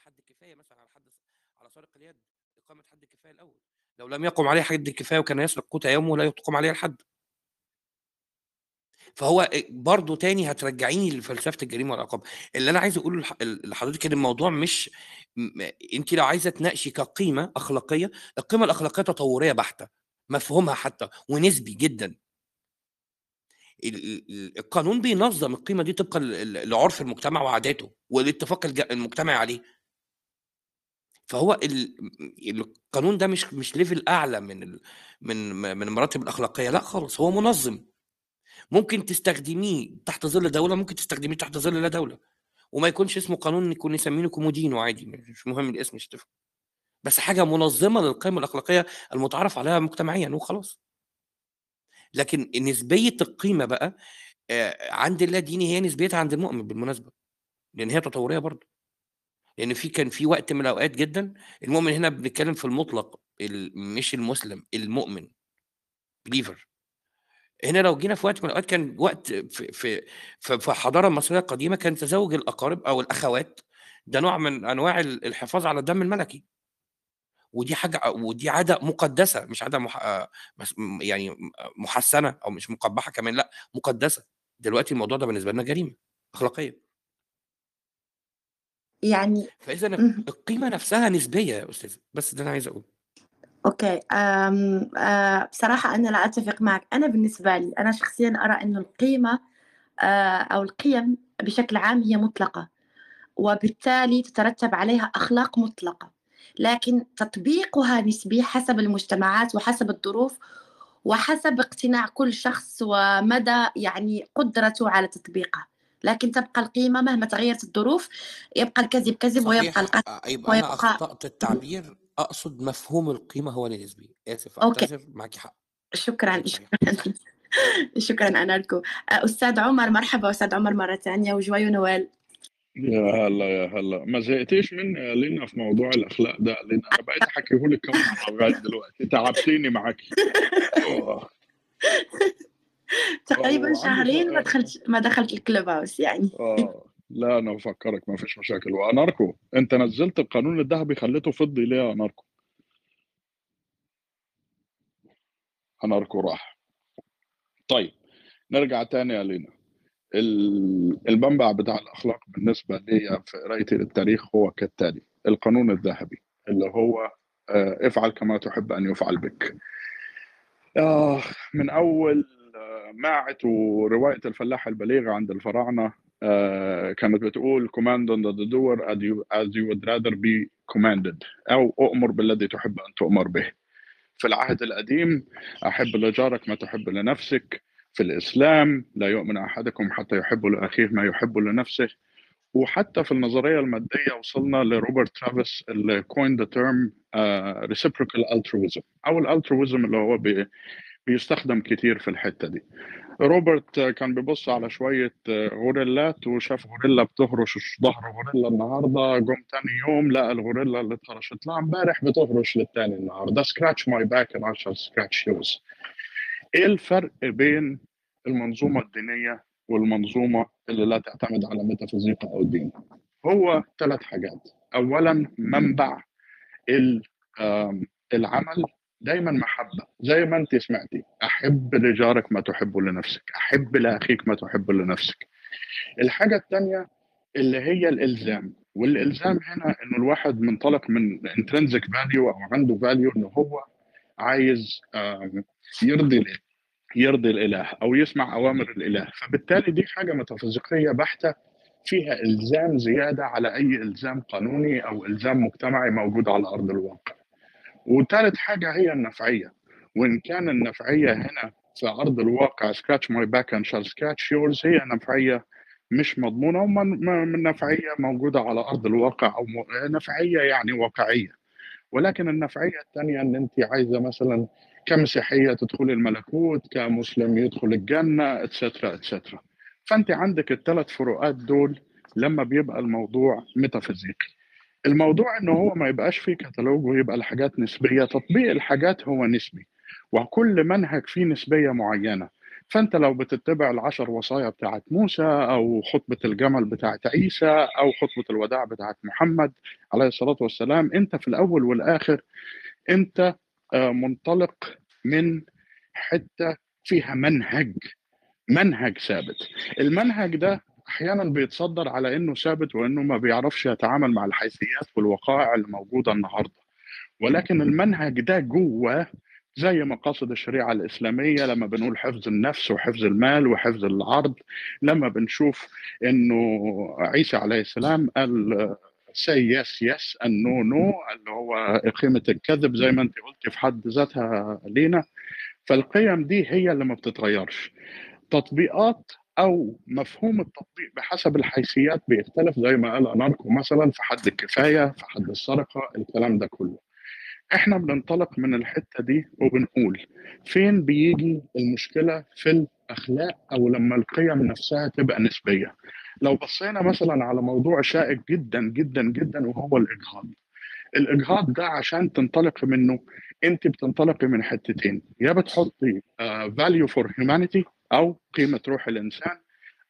حد كفايه مثلا على حد على سارق اليد إقامة حد كفايه الأول. لو لم يقم عليه حد كفايه وكان يسرق قوت يومه لا يقوم عليه الحد. فهو برضه تاني هترجعيني لفلسفة الجريمة والعقاب. اللي أنا عايز أقوله لح- لحضرتك إن الموضوع مش أنت لو عايزة تناقشي كقيمة أخلاقية القيمة الأخلاقية تطورية بحتة مفهومها حتى ونسبي جدا. ال- ال- القانون بينظم القيمة دي طبقا لعرف المجتمع وعاداته والاتفاق المجتمعي عليه. فهو ال- القانون ده مش مش level أعلى من ال من من المراتب الأخلاقية لأ خالص هو منظم. ممكن تستخدميه تحت ظل دولة ممكن تستخدميه تحت ظل لا دولة. وما يكونش اسمه قانون يكون يسمينه كومودينو عادي مش مهم الاسم مش تفرق بس حاجة منظمة للقيم الأخلاقية المتعارف عليها مجتمعيا وخلاص. لكن نسبية القيمة بقى عند اللاديني هي نسبيتها عند المؤمن بالمناسبة لأن هي تطورية برضه. لأن في كان في وقت من الأوقات جدا المؤمن هنا بنتكلم في المطلق ال- مش المسلم المؤمن بليفر هنا لو جينا في وقت من الأوقات كان وقت في في في الحضاره المصريه القديمه كان تزوج الأقارب أو الأخوات ده نوع من أنواع ال- الحفاظ على الدم الملكي. ودي حاجة ودي عادة مقدسة مش عادة مح... آه، يعني محسنة أو مش مقبحة كمان لأ مقدسة. دلوقتي الموضوع ده بالنسبة لنا جريمة أخلاقية. يعني فإذا. القيمة نفسها نسبية يا أستاذ بس ده أنا عايز اقوله أوكي أم أه بصراحة أنا لا أتفق معك. أنا بالنسبة لي أنا شخصيا أرى أن القيمة أه أو القيم بشكل عام هي مطلقة وبالتالي تترتب عليها أخلاق مطلقة. لكن تطبيقها نسبي حسب المجتمعات وحسب الظروف وحسب اقتناع كل شخص ومدى يعني قدرته على تطبيقها. لكن تبقى القيمة مهما تغيرت الظروف يبقى الكذب كذب ويبقى القتل آه، أنا ويبقى أخطأت التعبير. أقصد مفهوم القيمة هو اللي نسبي آسف أوكي. أعتذر معاكي حق. شكرا أيوة. شكرا. شكرا أناركو أستاذ عمر مرحبا أستاذ عمر مرة ثانية وجوايو نوال يا هلا يا هلا. ما زهقتيش مني يا لينا في موضوع الأخلاق ده. لينا أنا بقيت أحكيهولك كم مره لغايه دلوقتي. تعبتيني معاكي. آه. تقريبا شهرين ما. دخلت ما دخلت الكلوب هاوس يعني. آه لا أنا بفكرك ما فيش مشاكل. وأناركو أنت نزلت القانون الذهبي خليته فضي ليه يا أناركو؟ أناركو راح. طيب نرجع تاني يا لينا. ال- المنبع بتاع الأخلاق بالنسبة لي في قرايتي للتاريخ هو كالتالي. القانون الذهبي اللي هو آه، افعل كما تحب أن يفعل بك. آه من أول ماعت ورواية الفلاح البليغ عند الفراعنة آه، كانت بتقول command on the door as you, as you would rather be commanded. أو أؤمر بالذي تحب أن تؤمر به. في العهد القديم أحب لجارك ما تحب لنفسك. في الإسلام لا يؤمن أحدكم حتى يحب لأخيه ما يحب لنفسه. وحتى في النظرية المادية وصلنا لروبرت تريفرز اللي coined the term uh, reciprocal altruism أو ال altruism اللي هو بيستخدم كتير في الحتة دي. روبرت كان بيبص على شوية غوريلات وشاف غوريلا بتهرش ظهر غوريلا النهارده جم تاني يوم لقى الغوريلا اللي اتهرشت. لها امبارح بتهرش للتاني النهارده. scratch my back I shall scratch yours. إيه الفرق بين المنظومة الدينية والمنظومة اللي لا تعتمد على ميتافيزيقا أو دين هو ثلاث حاجات. اولا منبع العمل. دايما محبة زي ما أنت سمعتي. أحب لجارك ما تحب لنفسك أحب لأخيك ما تحب لنفسك. الحاجة الثانية اللي هي الإلزام والإلزام هنا إنه الواحد منطلق من intrinsic value أو عنده value إنه هو عايز يرضي يرضي الإله أو يسمع أوامر الإله. فبالتالي دي حاجة ميتافيزيقيه بحتة فيها إلزام زيادة على أي إلزام قانوني أو إلزام مجتمعي موجود على أرض الواقع. وثالث حاجة هي النفعية. وإن كان النفعية هنا في أرض الواقع scratch my back and shall scratch yours هي نفعية مش مضمونة ومن من نفعية موجودة على أرض الواقع أو نفعية يعني واقعية. ولكن النفعية الثانية إن أنت عايزة مثلا كمسيحيه تدخل الملكوت كمسلم يدخل الجنة اتسترا اتسترا فأنت عندك الثلاث فروقات دول لما بيبقى الموضوع ميتافيزيقي الموضوع إن هو ما يبقاش فيه كتالوج ويبقى الحاجات نسبية تطبيق الحاجات هو نسبي وكل منهج فيه نسبية معينة. فأنت لو بتتبع العشر وصايا بتاعت موسى أو خطبة الجمل بتاعت عيسى أو خطبة الوداع بتاعت محمد عليه الصلاة والسلام أنت في الأول والآخر أنت آه، منطلق من حتة فيها منهج منهج ثابت. المنهج ده أحيانا بيتصدر على إنه ثابت وإنه ما بيعرفش يتعامل مع الحيثيات والوقائع اللي موجوده النهارده. ولكن المنهج ده جوه زي مقاصد الشريعة الإسلامية لما بنقول حفظ النفس وحفظ المال وحفظ العرض لما بنشوف إنه عيسى عليه السلام قال say yes yes no no اللي هو قيمة الكذب زي ما أنت قلتي في حد ذاتها لينا. فالقيم دي هي اللي ما بتتغيرش. تطبيقات أو مفهوم التطبيق بحسب الحيثيات بيختلف زي ما قال أناركو مثلا في حد الكفاية في حد السرقة الكلام ده كله. إحنا بننطلق من الحتة دي وبنقول فين بيجي المشكلة في الأخلاق أو لما القيم نفسها تبقى نسبية؟ لو بصينا مثلا على موضوع شائك جدا جدا جدا وهو الإجهاض. الإجهاض ده عشان تنطلق منه أنت بتنطلقي من حتتين. يا بتحطي value for humanity أو قيمة روح الإنسان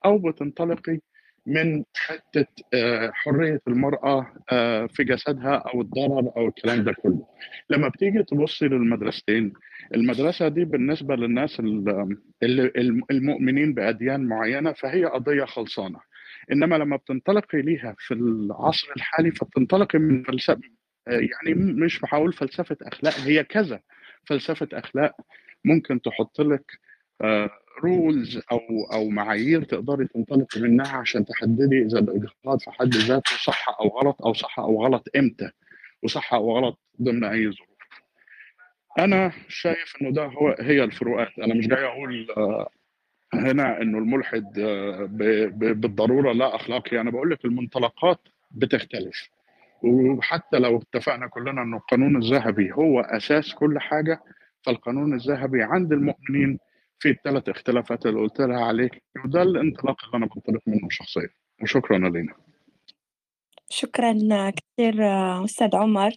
أو بتنطلقي من حتة آه، حرية المرأة آه، في جسدها أو الضرر أو الكلام ده كله. لما بتيجي تبصي للمدرستين المدرسة دي بالنسبة للناس ال- ال- المؤمنين بأديان معينة فهي قضية خلصانة. إنما لما بتنطلقي ليها في العصر الحالي فبتنطلقي من فلسفة يعني مش بحاول فلسفة أخلاق هي كذا فلسفة أخلاق ممكن تحط لك رولز أو أو معايير تقدري تنطلقي منها عشان تحددي إذا الاجهاض في حد ذاته صح أو غلط أو صح أو غلط إمتى وصح أو غلط ضمن أي ظروف. أنا شايف إنه ده هو هي الفروقات. أنا مش جاي أقول آه، هنا إنه الملحد آه، بالضرورة لا أخلاقي. أنا بقول لك المنطلقات بتختلف. وحتى لو اتفقنا كلنا إنه القانون الذهبي هو أساس كل حاجة فالقانون الذهبي عند المؤمنين في الثلاث اختلافات اللي قلت لها عليك وده الانطلاق اللي أنا بنطلق منه شخصيا. وشكرا لينا. شكرا كثير أستاذ عمر.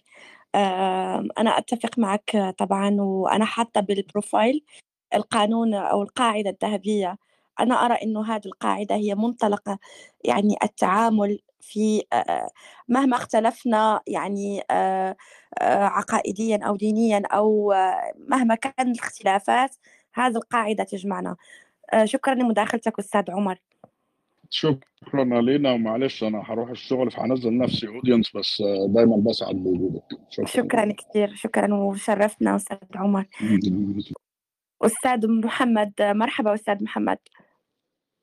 أنا أتفق معك طبعا وأنا حاطة بالبروفايل القانون أو القاعدة الذهبية. أنا أرى أنه هذه القاعدة هي منطلقة يعني التعامل في مهما اختلفنا يعني عقائديا أو دينيا آه، مهما كان الاختلافات هذه القاعدة تجمعنا. آه، شكرا لمداخلتك أستاذ عمر. شكرا لينا ومعلش أنا هروح الشغل فهنزل نفسي اودينس بس آه، دايما بسعد بوجودك. شكرا. شكرا كثير شكرا وشرفتنا أستاذ عمر. أستاذ محمد مرحبا أستاذ محمد.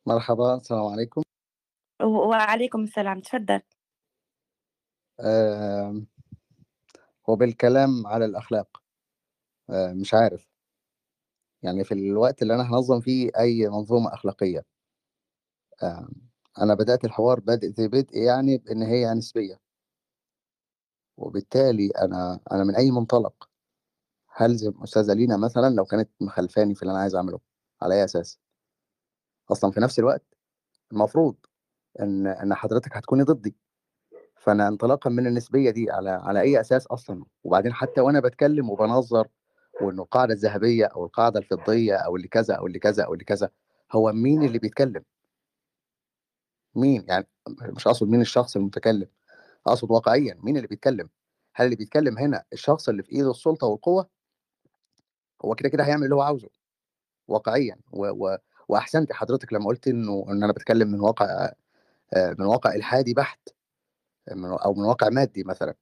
مرحبا السلام عليكم. وعليكم السلام. تفضل. هو بالكلام على الأخلاق. آه، مش عارف. يعني في الوقت اللي أنا هنظم فيه أي منظومة أخلاقية. آم، أنا بدأت الحوار بادئ ذي بدء يعني بإن هي نسبية. وبالتالي أنا أنا من أي منطلق؟ هلزم أستاذة لينا مثلا لو كانت مخالفاني في اللي أنا عايز أعمله على أي أساس؟ أصلا في نفس الوقت المفروض إن إن حضرتك هتكوني ضدي. فأنا انطلاقا من النسبية دي على على أي أساس أصلا؟ وبعدين حتى وأنا بتكلم وبنظر وإنه القاعدة الذهبية أو القاعدة الفضية أو اللي كذا أو اللي كذا أو اللي كذا هو مين اللي بيتكلم؟ مين يعني مش أقصد مين الشخص المتكلم أقصد واقعيا مين اللي بيتكلم؟ هل اللي بيتكلم هنا الشخص اللي في إيده السلطة والقوة؟ هو كده كده هيعمل اللي هو عاوزه واقعيا و و وأحسنت حضرتك لما قلت إنه إن أنا بتكلم من واقع آه، من واقع إلحادي بحت من أو من واقع مادي مثلا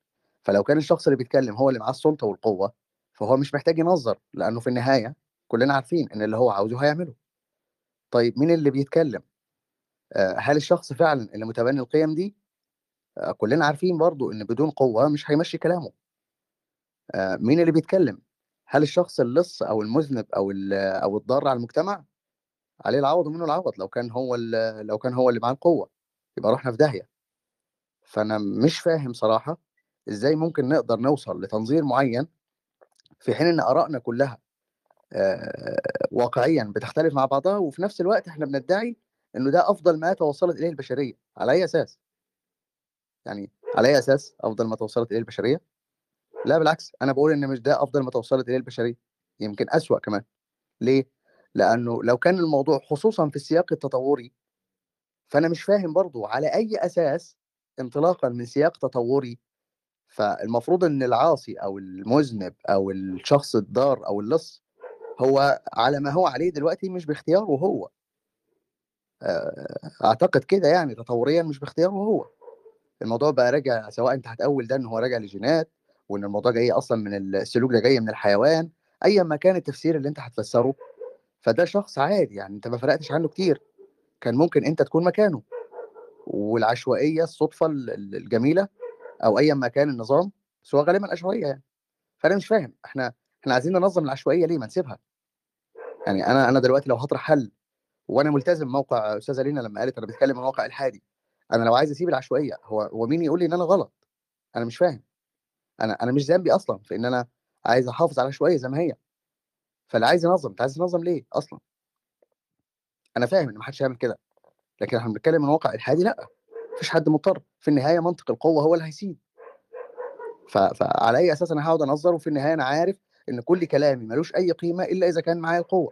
فلو كان الشخص اللي بيتكلم هو اللي معاه السلطة والقوة فهو مش محتاج ينظر لأنه في النهاية كلنا عارفين إن اللي هو عاوزه هيعمله. طيب مين اللي بيتكلم؟ آه، هل الشخص فعلا اللي متبني القيم دي؟ آه، كلنا عارفين برضو إن بدون قوة مش هيمشي كلامه. آه، مين اللي بيتكلم؟ هل الشخص اللص أو المذنب أو أو الضار على المجتمع؟ عليه العوض ومنه العوض لو كان هو لو كان هو اللي معاه القوة. يبقى رحنا في داهية. فأنا مش فاهم صراحة إزاي ممكن نقدر نوصل لتنظير معين في حين إن آرائنا كلها واقعيا بتختلف مع بعضها وفي نفس الوقت إحنا بندعي إنه ده أفضل ما توصلت إليه البشرية على أي أساس؟ يعني على أي أساس أفضل ما توصلت إليه البشرية؟ لا بالعكس أنا بقول إن مش ده أفضل ما توصلت إليه البشرية يمكن أسوأ كمان. ليه؟ لأنه لو كان الموضوع خصوصًا في السياق التطوري، فأنا مش فاهم برضه على أي أساس انطلاقًا من سياق تطوري، فالمفروض إن العاصي أو المذنب أو الشخص الضار أو اللص هو على ما هو عليه دلوقتي مش باختياره هو. آآ أعتقد كده يعني تطوريًا مش باختياره هو. الموضوع بقى راجع سواء أنت هتأوّل ده إن هو راجع لجينات وإن الموضوع جاي أصلًا من ال السلوك ده جاي من الحيوان، أيًا ما كان التفسير اللي أنت هتفسّره، فده شخص عادي يعني أنت ما فرقتش عنه كتير، كان ممكن أنت تكون مكانه. والعشوائية الصُدفة ال أو أيًا ما كان النظام، بس هو غالبًا عشوائية يعني. فأنا مش فاهم إحنا إحنا عايزين ننظّم العشوائية ليه؟ ما نسيبها. يعني أنا أنا دلوقتي لو هاطرح حل وأنا ملتزم موقع أستاذة لينا لمّا قالت أنا باتكلم من واقع إلحادي، أنا لو عايز أسيب العشوائية هو هو مين يقول لي إن أنا غلط؟ أنا مش فاهم. أنا أنا مش ذنبي أصلًا في إن أنا عايز أحافظ على العشوائية زي ما هي. فاللي عايز ينظّم، أنت عايز تنظّم ليه أصلًا؟ أنا فاهم إن ما حدش هيعمل كده، لكن إحنا بنتكلم من واقع إلحادي لأ، فيش حد مضطر، في النهاية منطق القوة هو اللي هيسيب. فعلى أي أساس أنا هاقعد أنظّر وفي النهاية أنا عارف إن كل كلامي ما لوش أي قيمة إلا إذا كان معايا القوة.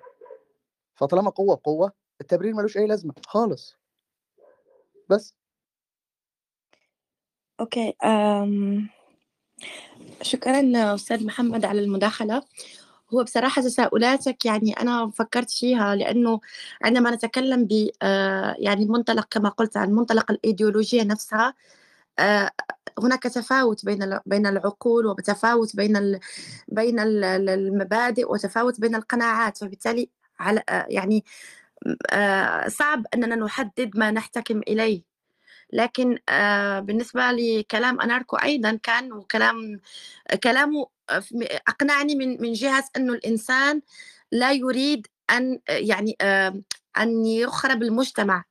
فطالما قوة بقوة، التبرير ما لوش أي لازمة خالص. بس. أوكي، آمم شكرًا أستاذ محمد على المداخلة. هو بصراحة تساؤلاتك يعني أنا فكرت فيها لأنه عندما نتكلم ب آآ يعني منطلق كما قلت عن منطلق الإيديولوجية نفسها، آآ هناك تفاوت بين بين العقول وتفاوت بين بين ال ال المبادئ وتفاوت بين القناعات، فبالتالي على آآ يعني صعب أننا نحدد ما نحتكم إليه. لكن آآ بالنسبة لكلام أناركو أيضًا كان وكلام كلامه ف م أقنعني من من جهة إنه الإنسان لا يريد أن يعني آمم أن يخرب المجتمع.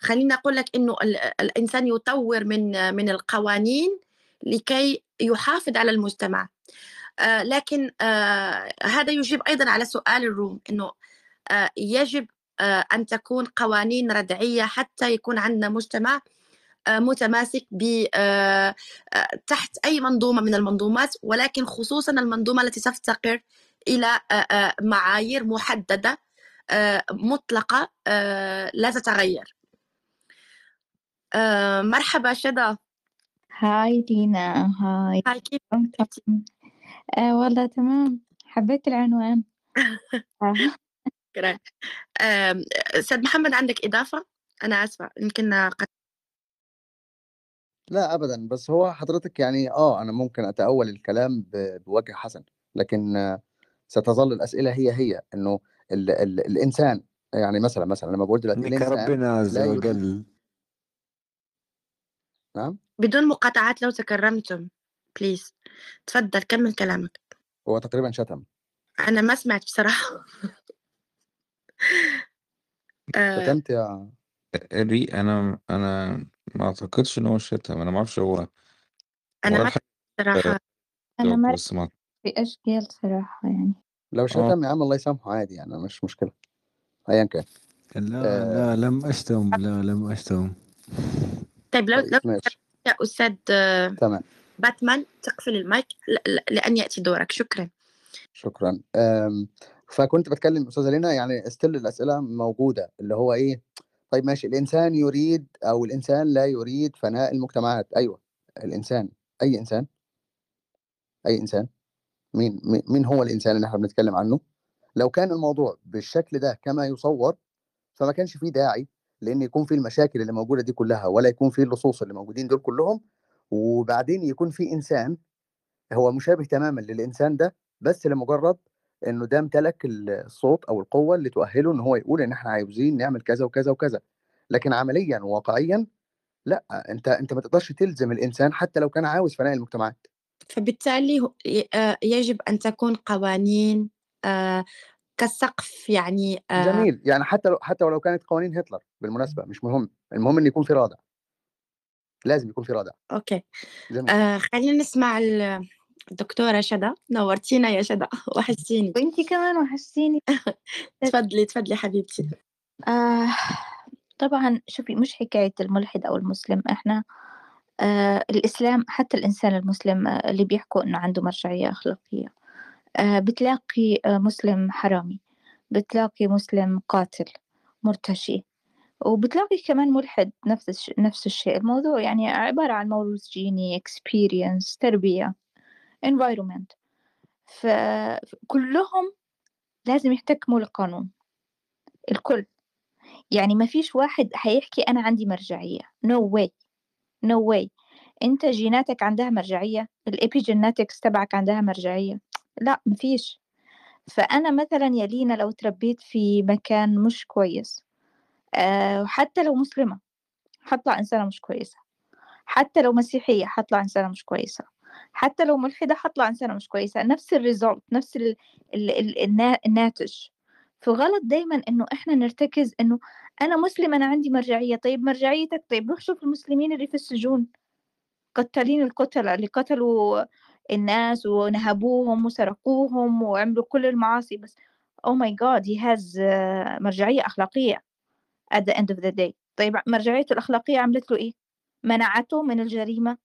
خلّيني أقول لك إنه ال الإنسان يطوّر من من القوانين لكي يحافظ على المجتمع. لكن هذا يجيب أيضًا على سؤال الروم، آآ يجب أن تكون قوانين ردعية حتى يكون عندنا مجتمع متماسك ب آآ آآ تحت أي منظومة من المنظومات، ولكن خصوصًا المنظومة التي تفتقر آآ معايير مطلقة آآ لا تتغير. مرحبا شذى. هاي دينا، هاي. هاي كيف والله تمام، حبيت العنوان. آه. شكرًا. أستاذ محمد عندك إضافة؟ أنا آسفة يمكن قد لأ أبدًا، بس هو حضرتك يعني آه، أنا ممكن أتأوّل الكلام ب بوجه حسن، لكن ستظل الأسئلة هي، هي، إنه ال ال الإنسان يعني مثلًا، مثلًا لمّا باقول دلوقتي إنِّك الإنسان ربنا عز لا يريد وجل. نعم؟ بدون مقاطعات لو تكرمتم please. تفضل كمّل كلامك. هو تقريبًا شتم. أنا ما سمعت بصراحة. آآ شتمت يا ري أنا أنا ما أعتقدش إن هو شتم، أنا ما أعرفش هو أنا هو ما قال حاجة بصراحة. أنا ما بس ما في إيش قال صراحة يعني. لو آه. شتم يا عم الله يسامحه عادي يعني مش مشكلة، أيًا كان. لا، آآ لا لم أشتم، لا لم أشتم. طيب لو طيب لو ماشي. يا أستاذ تمام. باتمان تقفل المايك ل ل لأن يأتي دورك، شكرًا. شكرًا. آمم فكنت باتكلم أستاذة لينا يعني still الأسئلة موجودة، اللي هو إيه، طيب ماشي الإنسان يريد أو الإنسان لا يريد فناء المجتمعات، أيوه، الإنسان، أي إنسان. أي إنسان. مين مين هو الإنسان اللي إحنا بنتكلم عنه؟ لو كان الموضوع بالشكل ده كما يُصوّر، فما كانش في داعي لإن يكون في المشاكل اللي موجودة دي كلّها ولا يكون في اللصوص اللي موجودين دول كلّهم، وبعدين يكون في إنسان هو مشابه تمامًا للإنسان ده، بس لمجرد إنه ده امتلك ال الصوت أو القوة اللي تؤهّله إن هو يقول إن إحنا عاوزين نعمل كذا وكذا وكذا، لكن عمليًا وواقعيًا لأ، أنت أنت ما تقدرش تلزم الإنسان حتى لو كان عاوز فناء المجتمعات. فبالتالي ه ي آآ يجب أن تكون قوانين آآ كالسقف يعني آآ جميل، يعني حتى لو حتى ولو كانت قوانين هتلر بالمناسبة مش مهم، المهم إن يكون في رادع. لازم يكون في رادع. أوكي. جميل. آآ خلّينا نسمع ال الدكتورة شذى، نورتينا يا شذى وحشتيني. وأنتِ كمان وحشتيني. اتفضلي، اتفضلي حبيبتي. آه طبعًا شوفي مش حكاية الملحد أو المسلم، إحنا آآ الإسلام حتى الإنسان المسلم اللي بيحكوا إنه عنده مرجعية أخلاقية، بتلاقي مسلم حرامي، بتلاقي مسلم قاتل مرتشي وبتلاقي كمان ملحد نفس. نفس الشيء الموضوع يعني عبارة عن موروث جيني experience تربية environment. فكلهم لازم يحتكموا للقانون. الكل. يعني ما فيش واحد هيحكي أنا عندي مرجعية. No way. No way. أنت جيناتك عندها مرجعية؟ الإبيجيناتكس تبعك عندها مرجعية؟ لا مفيش فأنا مثلا يا لينا لو تربيت في مكان مش كويس أه لو مسلمة حطلع إنسانة مش كويسة. حتى لو مسيحية حطلع إنسانة مش كويسة. حتى لو ملحدة حطلع إنسانة مش كويسة. نفس الريزولت نفس ال ال ال الناتج. فغلط دايما إنه إحنا نرتكز إنه أنا مسلم أنا عندي مرجعية. طيب مرجعيتك؟ طيب روح شوف المسلمين اللي في السجون. قتالين القتلة اللي قتلوا الناس ونهبوهم وسرقوهم وعملوا كل المعاصي. بس oh my god he has مرجعية أخلاقية at the end of the day. طيب مرجعيته الأخلاقية عملت له إيه؟ منعته من الجريمة.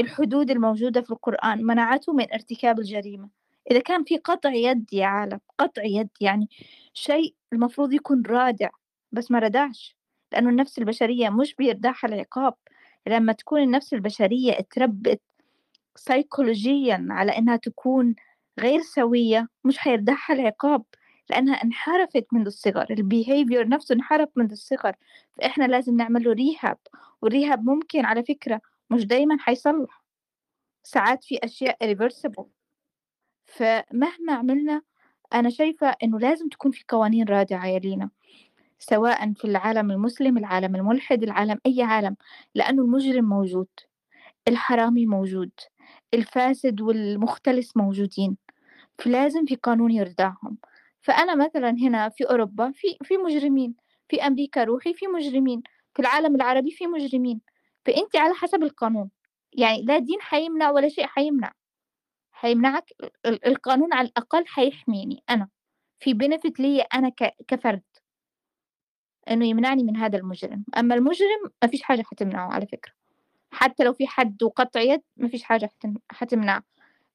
الحدود الموجودة في القرآن منعته من ارتكاب الجريمة. إذا كان في قطع يد يا عالم قطع يد يعني شيء المفروض يكون رادع بس ما ردعش لأنه النفس البشرية مش بيردعها العقاب. لما تكون النفس البشرية اتربت سيكولوجيا على إنها تكون غير سوية مش حيردعها العقاب لأنها انحرفت منذ الصغر. البيهيفير نفسه انحرف منذ الصغر. فإحنا لازم نعمل له ريهاب والريهاب ممكن على فكرة مش دايما حيصلح ساعات في أشياء irreversible. فمهما عملنا أنا شايفة إنه لازم تكون في قوانين رادعة يا لينا. سواء في العالم المسلم العالم الملحد العالم أي عالم لأنه المجرم موجود. الحرامي موجود. الفاسد والمختلس موجودين. فلازم في قانون يردعهم. فأنا مثلا هنا في أوروبا في في مجرمين. في أمريكا روحي في مجرمين. في العالم العربي في مجرمين. فأنت على حسب القانون يعني لا دين حيمنع ولا شيء حيمنع حيمنعك القانون على الأقل حيحميني أنا في بنفت لي أنا كفرد. إنه يمنعني من هذا المجرم. أما المجرم ما فيش حاجة حتمنعه على فكرة. حتى لو في حد وقطع يد ما فيش حاجة حتمنع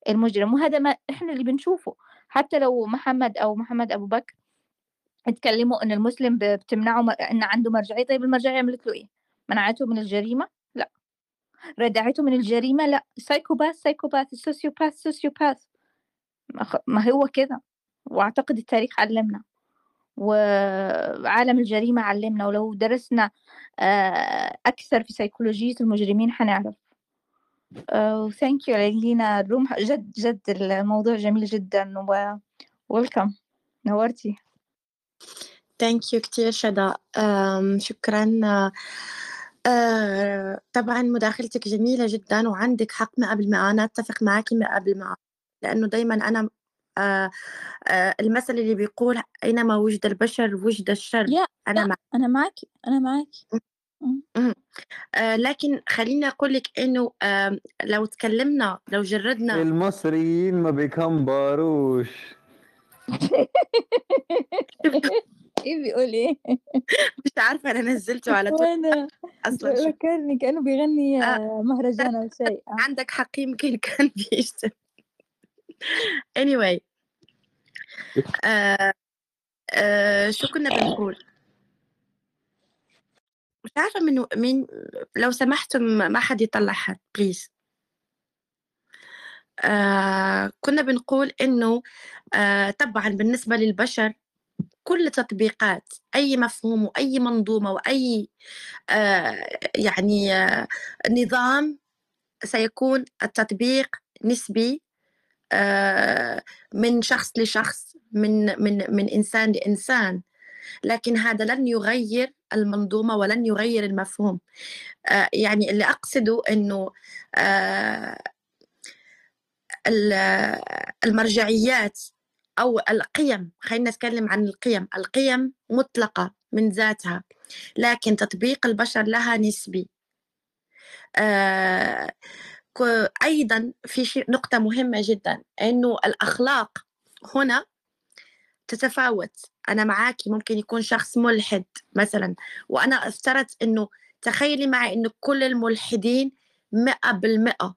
المجرم. وهذا ما إحنا اللي بنشوفه. حتى لو محمد أو محمد أبو بكر اتكلموا إن المسلم بتمنعه إن عنده مرجعية طيب المرجعية عملت له إيه؟ منعته من الجريمة؟ لا. ردعته من الجريمة؟ لا. psychopath psychopath sociopath sociopath ما هو كذا وأعتقد التاريخ علمنا. وعالم الجريمة علمنا. ولو درسنا أكثر في سيكولوجية المجرمين حنعرف. thank you لينا ال room جد جد. الموضوع جميل جدا. و welcome نورتي. thank you كتير شذى. شكرا. Uh, طبعا مداخلتك جميلة جدا وعندك حق ما قبل ما أنا أتفق معك ما قبل ما لأنه دايما أنا آه آه المثل اللي بيقول أينما وجد البشر وجد الشر يا أنا لا مع أنا معك أنا معك آه لكن خليني أقول لك إنه آه لو تكلمنا لو جردنا المصريين ما بيكمبروش. إيه بيقول إيه؟ مش عارفة أنا نزلته على تويتر وأنا أصلا شو فكرني كأنه بيغني آه. مهرجان أو شيء. آه. عندك حق يمكن كان بيشتم. Anyway. آه آه شو كنا بنقول؟ مش عارفة من مين لو سمحتم ما حد يطلع حد بليز آه كنا بنقول إنه آه طبعا بالنسبة للبشر كل تطبيقات أي مفهوم وأي منظومة وأي آه يعني آه نظام سيكون التطبيق نسبي آه من شخص لشخص من من من إنسان لإنسان. لكن هذا لن يغير المنظومة ولن يغير المفهوم. يعني اللي أقصده أنه آه المرجعيات أو القيم خلينا نتكلم عن القيم. القيم مطلقة من ذاتها لكن تطبيق البشر لها نسبي. آه أيضا في شيء نقطة مهمة جدا أنه الأخلاق هنا تتفاوت. أنا معاكي ممكن يكون شخص ملحد مثلا وأنا افترض أنه تخيلي معي أنه كل الملحدين مئة بالمئة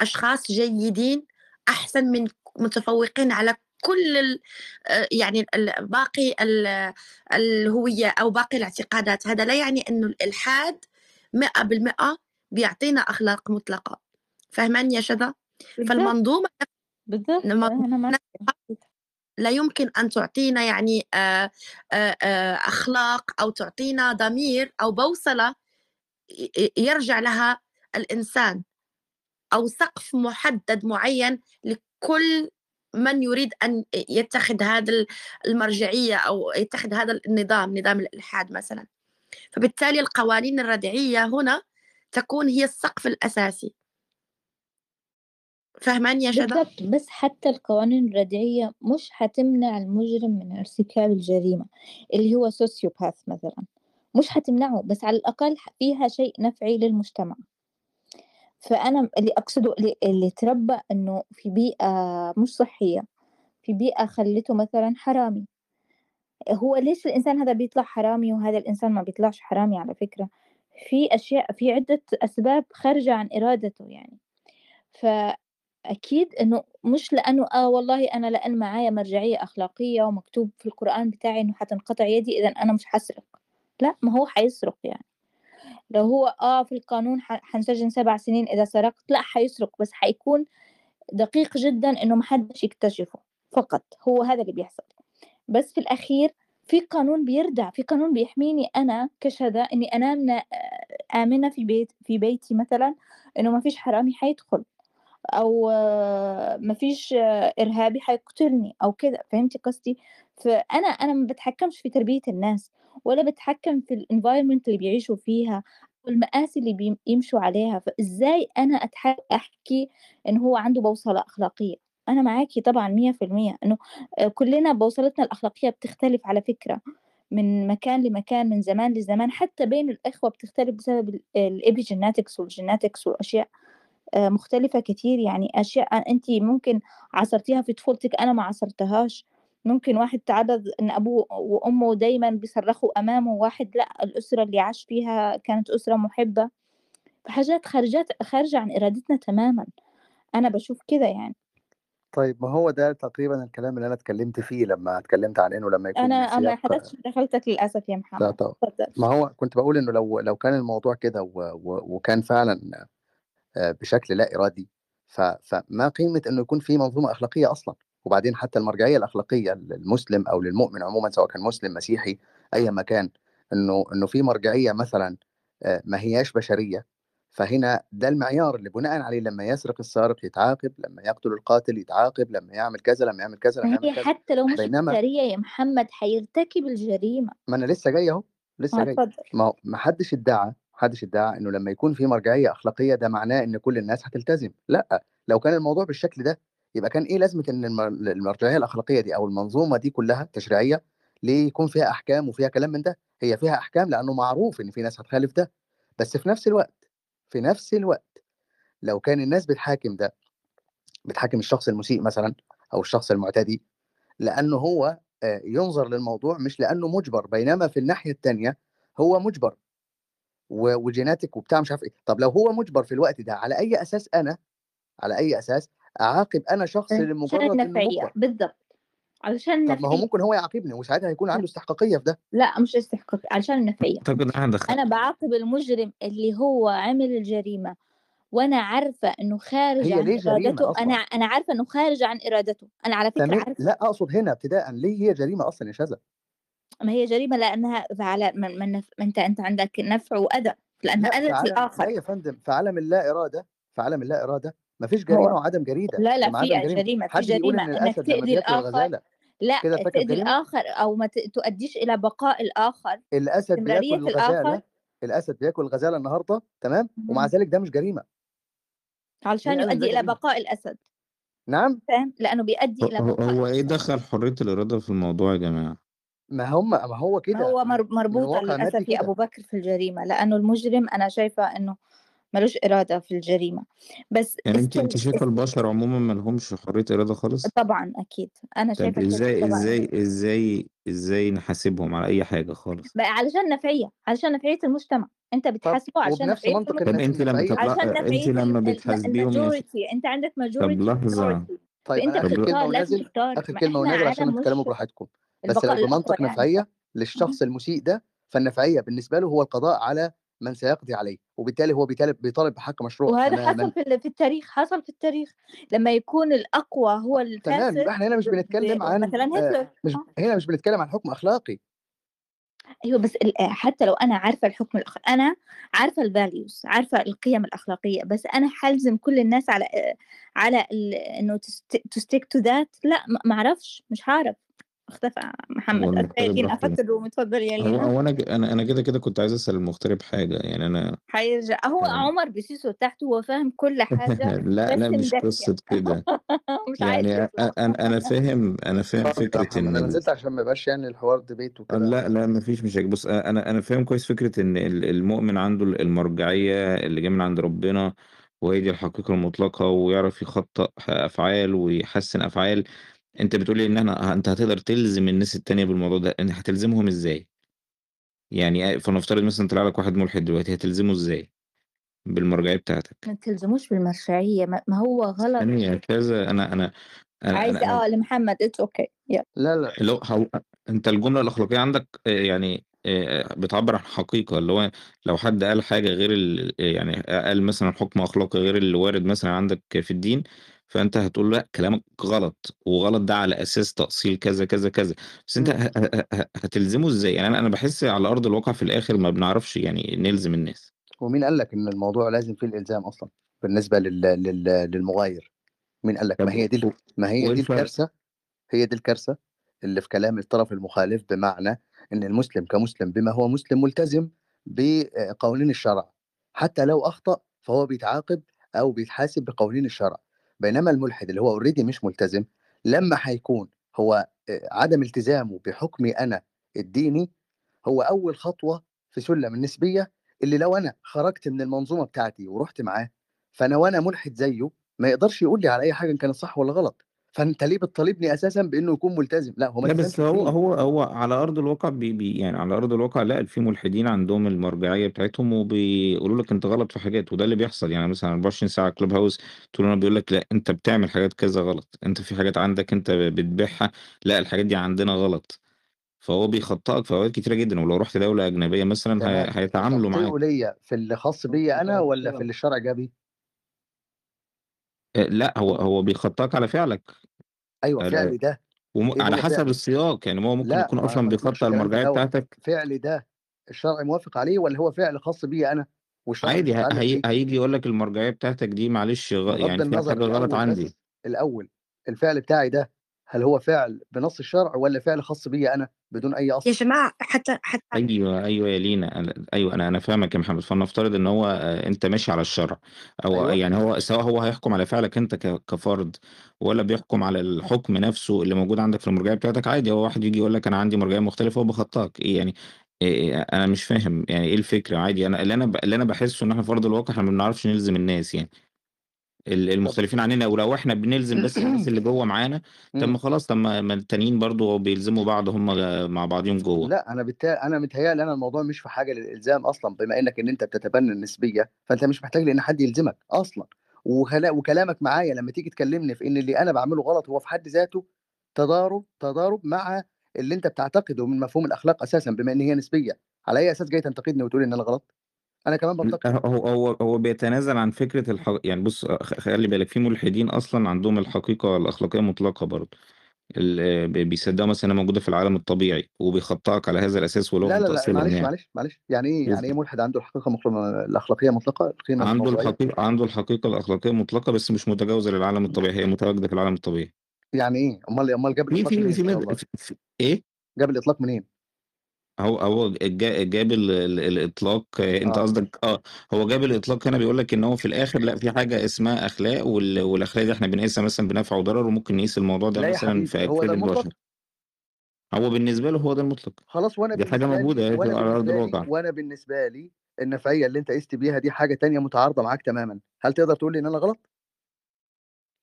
أشخاص جيدين أحسن من متفوقين على كل ال آه، يعني ال- باقي ال- الهوية أو باقي الاعتقادات. هذا لا يعني أنه الإلحاد مئة بالمئة بيعطينا أخلاق مطلقة. فهمان يا شذا؟ فالمنظومة بالضبط. لا يمكن أن تعطينا يعني آه، آه، أخلاق أو تعطينا ضمير أو بوصلة يرجع لها الإنسان أو سقف محدد معين لكل من يريد أن يتخذ هذا ال- المرجعية أو يتخذ هذا النظام نظام الإلحاد مثلا. فبالتالي القوانين الردعية هنا تكون هي السقف الأساسي. فهمان يا؟ بالضبط بس حتى القوانين الردعية مش حتمنع المجرم من ارتكاب الجريمة اللي هو سوسيوباث مثلا. مش حتمنعه بس على الأقل فيها شيء نفعي للمجتمع. فأنا اللي أقصده اللي, اللي تربى إنه في بيئة مش صحية في بيئة خلته مثلا حرامي. هو ليش الإنسان هذا بيطلع حرامي وهذا الإنسان ما بيطلعش حرامي على فكرة؟ في أشياء في عدة أسباب خارجة عن إرادته يعني. فأكيد إنه مش لأنه آه والله أنا لأن معايا مرجعية أخلاقية ومكتوب في القرآن بتاعي إنه حتنقطع يدي إذا أنا مش حسرق. لا ما هو حيسرق يعني. لو هو آه في القانون حنسجن سبع سنين إذا سرقت لا حيسرق بس حيكون دقيق جدا إنه محدش يكتشفه فقط. هو هذا اللي بيحصل. بس في الأخير في قانون بيردع في قانون بيحميني أنا كشذا إني أنام نا- آمنة في بيت في بيتي مثلا إنه ما فيش حرامي حيدخل أو آه، ما فيش آه، إرهابي حيقتلني أو كده. فهمتي قصدي؟ فأنا أنا ما بتحكمش في تربية الناس ولا بتحكم في ال environment اللي بيعيشوا فيها والمآسي اللي بيم- يمشوا عليها. فإزاي أنا أتح- أحكي إن هو عنده بوصلة أخلاقية؟ أنا معاكي طبعا مية في المية إنه آه، كلنا بوصلتنا الأخلاقية بتختلف على فكرة من مكان لمكان من زمان لزمان حتى بين الإخوة بتختلف بسبب ال epigenetics وال genetics والأشياء آه، مختلفة كتير. يعني أشياء أنت ممكن عصرتيها في طفولتك أنا ما عصرتهاش. ممكن واحد تعرض إن أبوه وأمه دايما بيصرخوا أمامه واحد لأ الأسرة اللي عاش فيها كانت أسرة محبة. فحاجات خارجات خارجة عن إرادتنا تماما. أنا بشوف كده يعني. طيب ما هو ده تقريبا الكلام اللي أنا اتكلمت فيه لما اتكلمت عن إنه لما يكون أنا سياق حضرتش مداخلتك للأسف يا لا محمد. طبعا. ما هو كنت بقول إنه لو لو كان الموضوع كده و- و- وكان فعلا آه، بشكل لا إرادي ف- فما قيمة إنه يكون في منظومة أخلاقية أصلا. وبعدين حتى المرجعية الأخلاقية للمسلم أو للمؤمن عموما سواء كان مسلم مسيحي اي مكان إنه إنه في مرجعية مثلا آه، ما هياش بشرية فهنا ده المعيار اللي بناء عليه لما يسرق السارق يتعاقب لما يقتل القاتل يتعاقب لما يعمل كذا لما يعمل كذا لما ما يعمل كذا. حتى لو مش بينما بشرية يا محمد حيرتكب الجريمة. ما أنا لسه جاي أهو لسه جاي. ما هو ما حدش ادعى ما حدش ادعى إنه لما يكون في مرجعية أخلاقية ده معناه إن كل الناس هتلتزم. لأ لو كان الموضوع بالشكل ده يبقى كان إيه لازمة إن الم- المرجعية الأخلاقية دي أو المنظومة دي كلها تشريعية ليه يكون فيها أحكام وفيها كلام من ده؟ هي فيها أحكام لأنه معروف إن في ناس هتخالف ده. بس في نفس الوقت في نفس الوقت لو كان الناس بتحاكم ده بتحاكم الشخص المسيء مثلا أو الشخص المعتدي لأنه هو آه، ينظر للموضوع مش لأنه مجبر بينما في الناحية الثانية هو مجبر وجيناتك وبتاع مش عارف إيه. طب لو هو مجبر في الوقت ده على أي أساس أنا؟ على أي أساس؟ أعاقب أنا شخص لمجرد إنه النفعية بالضبط. علشان طب ما هو النفعية. ممكن هو يعاقبني وساعتها هيكون عنده استحقاقية في ده. لا مش استحقاق علشان النفعية. إحنا دخلنا أنا بعاقب المجرم اللي هو عمل الجريمة وأنا عارفة إنه خارج هي عن ليه جريمة إرادته. أنا أصلا؟ أنا عارفة إنه خارج عن إرادته. أنا على فكرة تمام. عارفة. لا أقصد هنا ابتداء. ليه هي جريمة أصلا يا شذا؟ ما هي جريمة لأنها على من, من نف... أنت أنت عندك نفع وأذى لأنها أذت عالم لا الآخر يا فندم في عالم اللا إرادة في عالم اللا اراده مفيش جريمة وعدم جريدة لا لا في عدم جريمه جريمة في حد بيقول جريمة. إن إنك الأسد لما تأذي الآخر لا تأذي جريمة؟ الآخر أو ما تؤديش إلى بقاء الآخر. الأسد بياكل الغزالة الأسد بياكل الغزاله النهارده تمام؟ ومع. ذلك ده مش جريمة. علشان ده يؤدي إلى جريمه بقاء الأسد. نعم؟ فاهم؟ لأنه بيؤدي إلى هو بقاء هو إيه الأسد. دخل حرية الإرادة في الموضوع يا جماعة؟ ما هم ما هو ما كده. هو من مر- من مربوطة واقع للأسف مادي يا أبو كده بكر في الجريمة لأنه المجرم أنا شايفة إنه ملوش إرادة في الجريمة. بس يعني انت انت استل... شايفة است... البشر عموما ما لهمش حرية إرادة خالص؟ طبعا أكيد. أنا طب شايفة كده إزاي طبعا إزاي إزاي إزاي نحاسبهم على أي حاجة خالص؟ بقى علشان نفعية علشان نفعية المجتمع. أنت طب بتحاسبه عشان وبنفس نفعية منطق طب المجتمع. النف- انت لما النفعية؟ طب لا انت نفعية لما ال- ال- بتحاسبيهم أنت عندك طب ماجوريتي لحظة طيب فأنت أنا اخر كلمة تختار لازم ونازل تختار. ما كلمة إحنا ونازل عشان عالم تتكلموا براحتكم. بس البقاء لو بمنطق يعني. نفعية مهم. للشخص المسيء ده فالنفعية بالنسبة له هو القضاء على من سيقضي عليه وبالتالي هو بيطالب بيطالب بحق مشروع. وهذا حصل تماما في ال- في التاريخ حصل في التاريخ. لما يكون الأقوى هو تمام الفاسد يبقى إحنا هنا مش بنتكلم عن مثلا آه، هتلر. مش آه. هنا مش بنتكلم عن حكم أخلاقي. أيوه بس ال- حتى لو أنا عارفة الحكم الأخ... أنا عارفة ال values عارفة القيم الأخلاقية بس أنا حلزم كل الناس على على ال... إنه to stick to that لا ما ما أعرفش مش هعرف. اختفى محمد. المغترب لين راح فين قفلت ال room اتفضل يا هو لينا هو أنا أنا أنا كده كده كنت عايز أسأل المغترب حاجة يعني أنا هيرجع. هو يعني عمر بسيسو تحته هو فاهم كل حاجة لا لا مش قصة كده. مش يعني أنا أنا فاهم أنا فاهم فكرة إن أنا. نزلت عشان ما يبقاش يعني الحوار ديبيت وكده. لا لا ما فيش مشاكل. بص أنا أنا فاهم كويس فكرة إن ال- المؤمن عنده المرجعية اللي جاية من عند ربنا وهي دي الحقيقة المطلقة ويعرف يخطئ أفعال ويحسن أنت بتقولي إن أنا أنت هتقدر تلزم الناس التانية بالموضوع ده إن هتلزمهم إزاي؟ يعني فنفترض مثلا طلع لك واحد ملحد دلوقتي هتلزمه إزاي بالمرجعية بتاعتك؟ ما تلزموش بالمرجعيه ما ما هو غلط. ثانية كذا أنا أنا أنا عايز أنا, أنا آه لمحمد it's okay يلا. لا لا. لو هو أنت الجملة الأخلاقية عندك آه، يعني آه، بتعبر عن حقيقة اللي هو لو حد قال حاجة غير ال... يعني قال مثلا حكم أخلاقي غير اللي وارد مثلا عندك في الدين فأنت هتقول لأ كلامك غلط وغلط ده على أساس تأصيل كذا كذا كذا. بس. ه... ه... ه- هتلزمه إزاي؟ يعني أنا أنا بحس على أرض الواقع في الآخر ما بنعرفش يعني نلزم الناس. ومين قال لك إن الموضوع لازم فيه الإلزام أصلا بالنسبة لل... لل... للمغاير؟ مين قال لك؟ ما طب هي دي ال- و- ما هي دي الفرق؟ الكارثة هي دي الكارثة اللي في كلام الطرف المخالف بمعنى إن المسلم كمسلم بما هو مسلم ملتزم بقوانين الشرع. حتى لو أخطأ فهو بيتعاقب أو بيتحاسب بقوانين الشرع. بينما الملحد اللي هو اوريدي مش ملتزم لما هيكون هو آه، عدم التزامه بحكمي أنا الديني هو أول خطوة في سلم النسبية اللي لو أنا خرجت من المنظومة بتاعتي ورحت معاه فأنا وأنا ملحد زيه ما يقدرش يقول لي على أي حاجة إن كانت صح ولا غلط. فأنت ليه بتطالبني أساسا بإنه يكون ملتزم؟ لا هو ما لا التزمش بس هو هو هو على أرض الواقع بي بي يعني على أرض الواقع لا في ملحدين عندهم المرجعية بتاعتهم وبيقولوا لك أنت غلط في حاجات وده اللي بيحصل. يعني مثلا 24 ساعة كلوب هاوس طول النهار بيقول لك لا أنت بتعمل حاجات كذا غلط أنت في حاجات عندك أنت بتبيعها لا الحاجات دي عندنا غلط. فهو بيخطئك في أوقات كتيرة جدا. ولو رحت دولة أجنبية مثلا هي- تمام. هيتعاملوا معاك. تخطئه ليا في اللي خاص بيا أنا ولا في اللي الشرع جابي لأ هو هو بيخطئك على فعلك. أيوه آه، فعلي ده. وم... إيه على هو حسب فعل السياق يعني هو ممكن يكون ما أصلا ما الكلام في المرجعية الأول بتاعتك. فعلي ده الشرع موافق عليه ولا هو فعل خاص بيا أنا؟ والشرع مش عادي ه- متعلق هي... بيه. هيجي يقول لك المرجعية بتاعتك دي معلش غ... بغض يعني فيها النظر حاجة غلط عندي. بس الأول الفعل بتاعي ده هل هو فعل بنص الشرع ولا فعل خاص بيا أنا بدون أي يا أصل؟ جماعة حتى حتى أيوه أيوه يا لينا أنا... أيوه أنا أنا فاهمك يا محمد. فلنفترض إن هو آه، أنت ماشي على الشرع أو أيوه. يعني هو سواء هو هيحكم على فعلك أنت ك... كفرد ولا بيحكم على الحكم نفسه اللي موجود عندك في المرجعية بتاعتك عادي. هو واحد يجي يقول لك أنا عندي مرجعية مختلفة وبخطئك إيه يعني؟ إيه إيه أنا مش فاهم يعني إيه الفكرة؟ عادي أنا اللي أنا ب... اللي أنا بحسه إن إحنا في أرض الواقع إحنا ما بنعرفش نلزم الناس يعني. ال- المختلفين عننا ولو إحنا بنلزم بس الناس اللي جوه معانا طب. ما خلاص طب ما ما التانيين برضو بيلزموا بعض هم مع بعضهم جوه. لا أنا بالتالي أنا متهيألي أنا الموضوع مش في حاجة للإلزام أصلا بما إنك إن أنت بتتبنى النسبية فأنت مش محتاج لأن حد يلزمك أصلا. وخلا- وكلامك معايا لما تيجي تكلمني في إن اللي أنا بعمله غلط هو في حد ذاته تضارب تضارب مع اللي أنت بتعتقده من مفهوم الأخلاق أساسا بما إن هي نسبية. على أي أساس جاي تنتقدني وتقول إن أنا غلط؟ أنا كمان بنتقد هو هو هو بيتنازل عن فكرة الح... يعني بص خلي بالك في ملحدين أصلا عندهم الحقيقة الأخلاقية مطلقة برضه ال- بي- بيصدقوا مثلا إنها موجودة في العالم الطبيعي وبيخطئك على هذا الأساس ولو لا لا لا تأصيلهم معلش يعني معلش معلش يعني إيه؟ يعني إيه ملحد عنده الحقيقة مطلقة الأخلاقية مطلقة؟ القيمة عنده الموضوعيه الحقيقة عنده الحقيقة الأخلاقية مطلقة بس مش متجاوزة للعالم الطبيعي هي متواجدة في العالم الطبيعي. يعني إيه؟ أمال أمال جاب في الإطلاق في منين؟ في, مد... الله في... في إيه؟ جاب الإطلاق منين؟ هو هو جا- جاب ال- ال- الإطلاق آه، أنت آه. قصدك آه هو جاب الإطلاق هنا بيقول لك إن هو في الآخر لأ في حاجة اسمها أخلاق وال- والأخلاق دي إحنا بنقيسها مثلا بنفع وضرر وممكن نقيس الموضوع ده لا يا مثلا حبيبي في هو المطلق؟ البشر هو بالنسبة له هو ده المطلق. خلاص وأنا دي حاجة بالنسبة موجودة لي على لي الواقع. وأنا بالنسبة لي النفعية اللي أنت قست بيها دي حاجة تانية متعارضة معاك تماما. هل تقدر تقول لي إن أنا غلط؟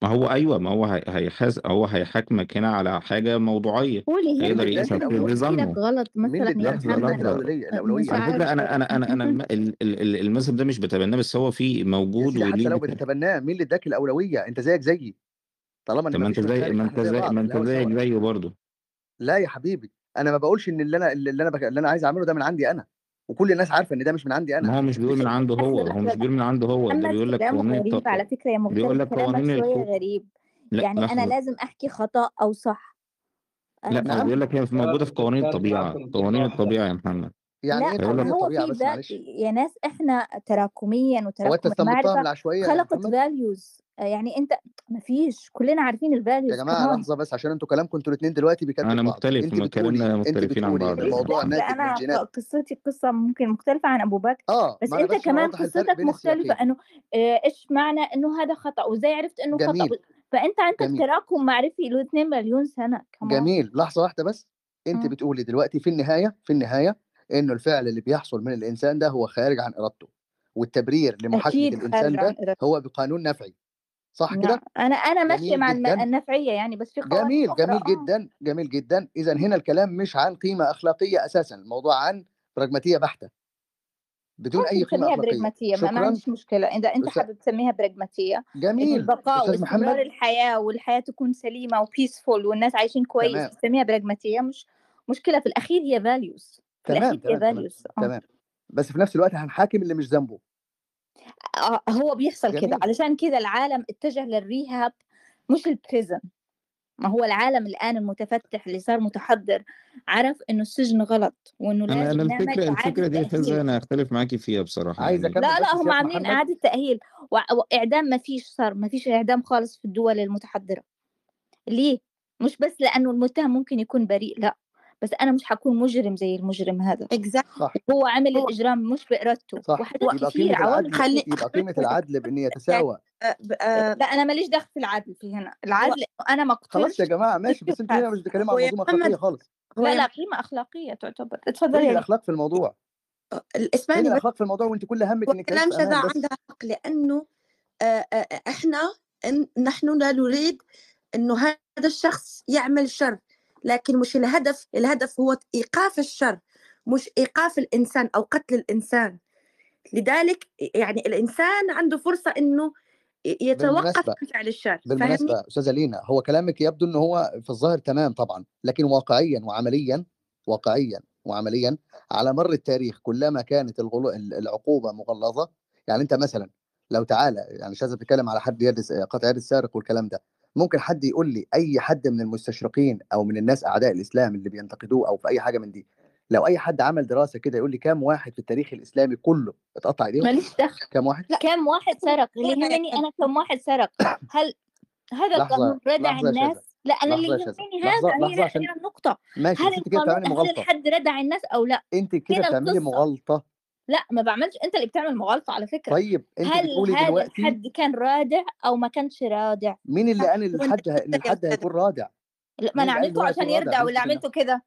ما هو أيوه ما هو هي- هيحاس هو هيحاكمك هنا على حاجة موضوعية قولي مين هيقدر اللي يقيسها في في ظنه غلط مين اللي مثلا يا محمد لحظه الاولويه مش الاولويه على فكرة عارفة أنا أنا أنا أنا الم- ال- ال- ال- المذهب ده مش بتبناه بس هو فيه يا موجود سيدي حتى لو بت... بتتبناه مين اللي اداك الأولوية؟ أنت زيك زيي. طالما طب ان ما ما أنت فيش زي ما أنت زي زي بعض ما في أنت الهوا زيك سوا. زيه برضه. لا يا حبيبي أنا ما بقولش إن اللي أنا اللي أنا بك... اللي أنا عايز أعمله ده من عندي أنا. وكل الناس عارفة إن ده مش من عندي أنا. ما هو مش بيقول من عنده هو. هو مش بيقول من عنده هو ده بيقول لك قوانين غريب. على فكرة يا بيقول لك قوانين الحقوق غريب. لا يعني أنا لحظة. لازم أحكي خطأ أو صح. لا هو بيقول لك هي موجودة في قوانين الطبيعة. قوانين الطبيعة يا محمد. يعني لأ إيه قوانين هو الطبيعه في بس. معلش. يا ناس إحنا تراكميا هو أنت وتراكم استنبطتها من المعرفة العشوائية يا خلقت محمد؟ فاليوز يعني أنت مفيش كلنا عارفين يا الفاليوز جماعة كمان لحظة بس عشان أنتوا كلامكم أنتوا الاثنين دلوقتي بيكتف أنا بعض. مختلف انت ما بتقولي كلامنا انت مختلفين عن بتقولي بعض. الموضوع دخل ناتج من أنا قصتي قصة ممكن مختلفة عن أبو بكر آه بس ما أنا أنت بس كمان الفرق قصتك بين السياقين إنه آه، إيش معنى إنه هذا خطأ وإزاي عرفت إنه خطأ. جميل. فأنت عندك جميل. تراكم معرفي له 2 مليون سنة كمان جميل. لحظة واحدة بس. أنت مم. بتقولي دلوقتي في النهاية في النهاية إنه الفعل اللي بيحصل من الإنسان ده هو خارج عن إرادته والتبرير لمحاكمة الإنسان ده هو بقانون نفعي صح نعم. كده؟ أنا أنا جميل مع النفعية يعني بس في قوانين جميل أخرى. جميل آه. جدا جميل جدا. اذا هنا الكلام مش عن قيمة أخلاقية أساسا الموضوع عن براجماتيه بحتة. بدون أي قيمة أخلاقية. برجماتية ما, عنديش مشكلة. إذا أنت أستاذ حابب تسميها برجماتية إنه جميل البقاء وإستمرار محمد. الحياة والحياة تكون سليمة و peaceful والناس عايشين كويس تسميها برجماتية مش مشكلة. في الأخير هي values تمام آه. تمام. بس في نفس الوقت هنحاكم اللي مش ذنبه. آه، هو بيحصل كده. علشان كده العالم اتجه لل rehab مش ال prison. ما هو العالم الآن المتفتح اللي صار متحضر عرف إنه السجن غلط أنا نعمل الفكرة إعادة الفكرة دي فزة تأهيل أنا أختلف معاكي فيها بصراحة عايز يعني. لا لا هم عاملين تأهيل. وع- وإعدام ما فيش صار ما فيش إعدام خالص في الدول المتحضرة. ليه؟ مش بس لأنه المتهم ممكن يكون بريء لا. بس أنا مش حكون مجرم زي المجرم هذا. Exactly. صح. هو عمل هو الإجرام مش وحاجات يبقى كثير قيمه عوامل خلي يبقى قيمة العدل بإن يعني يتساوى آه، ب- آه، لا أنا ماليش دخل في العدل في هنا. هو العدل أنا ما خلاص يا جماعة ماشي بس أنتوا هنا مش بتتكلموا هو عن منظومه أخلاقية خالص. هو لا لا قيمة أخلاقية تعتبر. اتفضل فين يا ليلى الأخلاق في الموضوع. فين اسمعني الأخلاق في الموضوع وانت كل همك هو إنك كلام شذا عندها حق لأنه آه، آه، إحنا إن نحن لا نريد إنه هذا الشخص يعمل شر. لكن مش الهدف الهدف هو إيقاف الشر مش إيقاف الإنسان أو قتل الإنسان. لذلك يعني الإنسان عنده فرصة إنه يتوقف عن فعل الشر بالمناسبة أستاذة لينا هو كلامك يبدو ان هو في الظاهر تمام طبعا لكن واقعيا وعمليا واقعيا وعمليا على مر التاريخ كلما كانت الغلو... العقوبة مغلظة يعني أنت مثلا لو تعالى يعني مش عايز اتكلم على حد يد قطع يد السارق والكلام ده ممكن حد يقول لي أي حد من المستشرقين أو من الناس أعداء الإسلام اللي بينتقدوه أو في أي حاجة من دي لو أي حد عمل دراسة كده يقول لي كام واحد في التاريخ الإسلامي كله اتقطع إيديهم؟ ماليش دخل. كام واحد؟ لا كم واحد سرق؟ اللي يهمني أنا كم واحد سرق؟ هل هذا القانون ردع الناس؟ لا أنا اللي يهمني هذا هي هنا النقطة ماشي هل بس أنت كده القانون هل الحد ردع الناس أو لا؟ أنت كده بتعملي مغالطة. لا ما بعملش. أنت اللي بتعمل مغالطة على فكرة. طيب أنت هل بتقولي هذا دلوقتي الحد كان رادع أو ما كانش رادع؟ مين اللي قال انت الحد. إن الحد هيكون رادع؟ لا، ما أنا ان عملته عشان يرضع بنسبه انه عملته كده.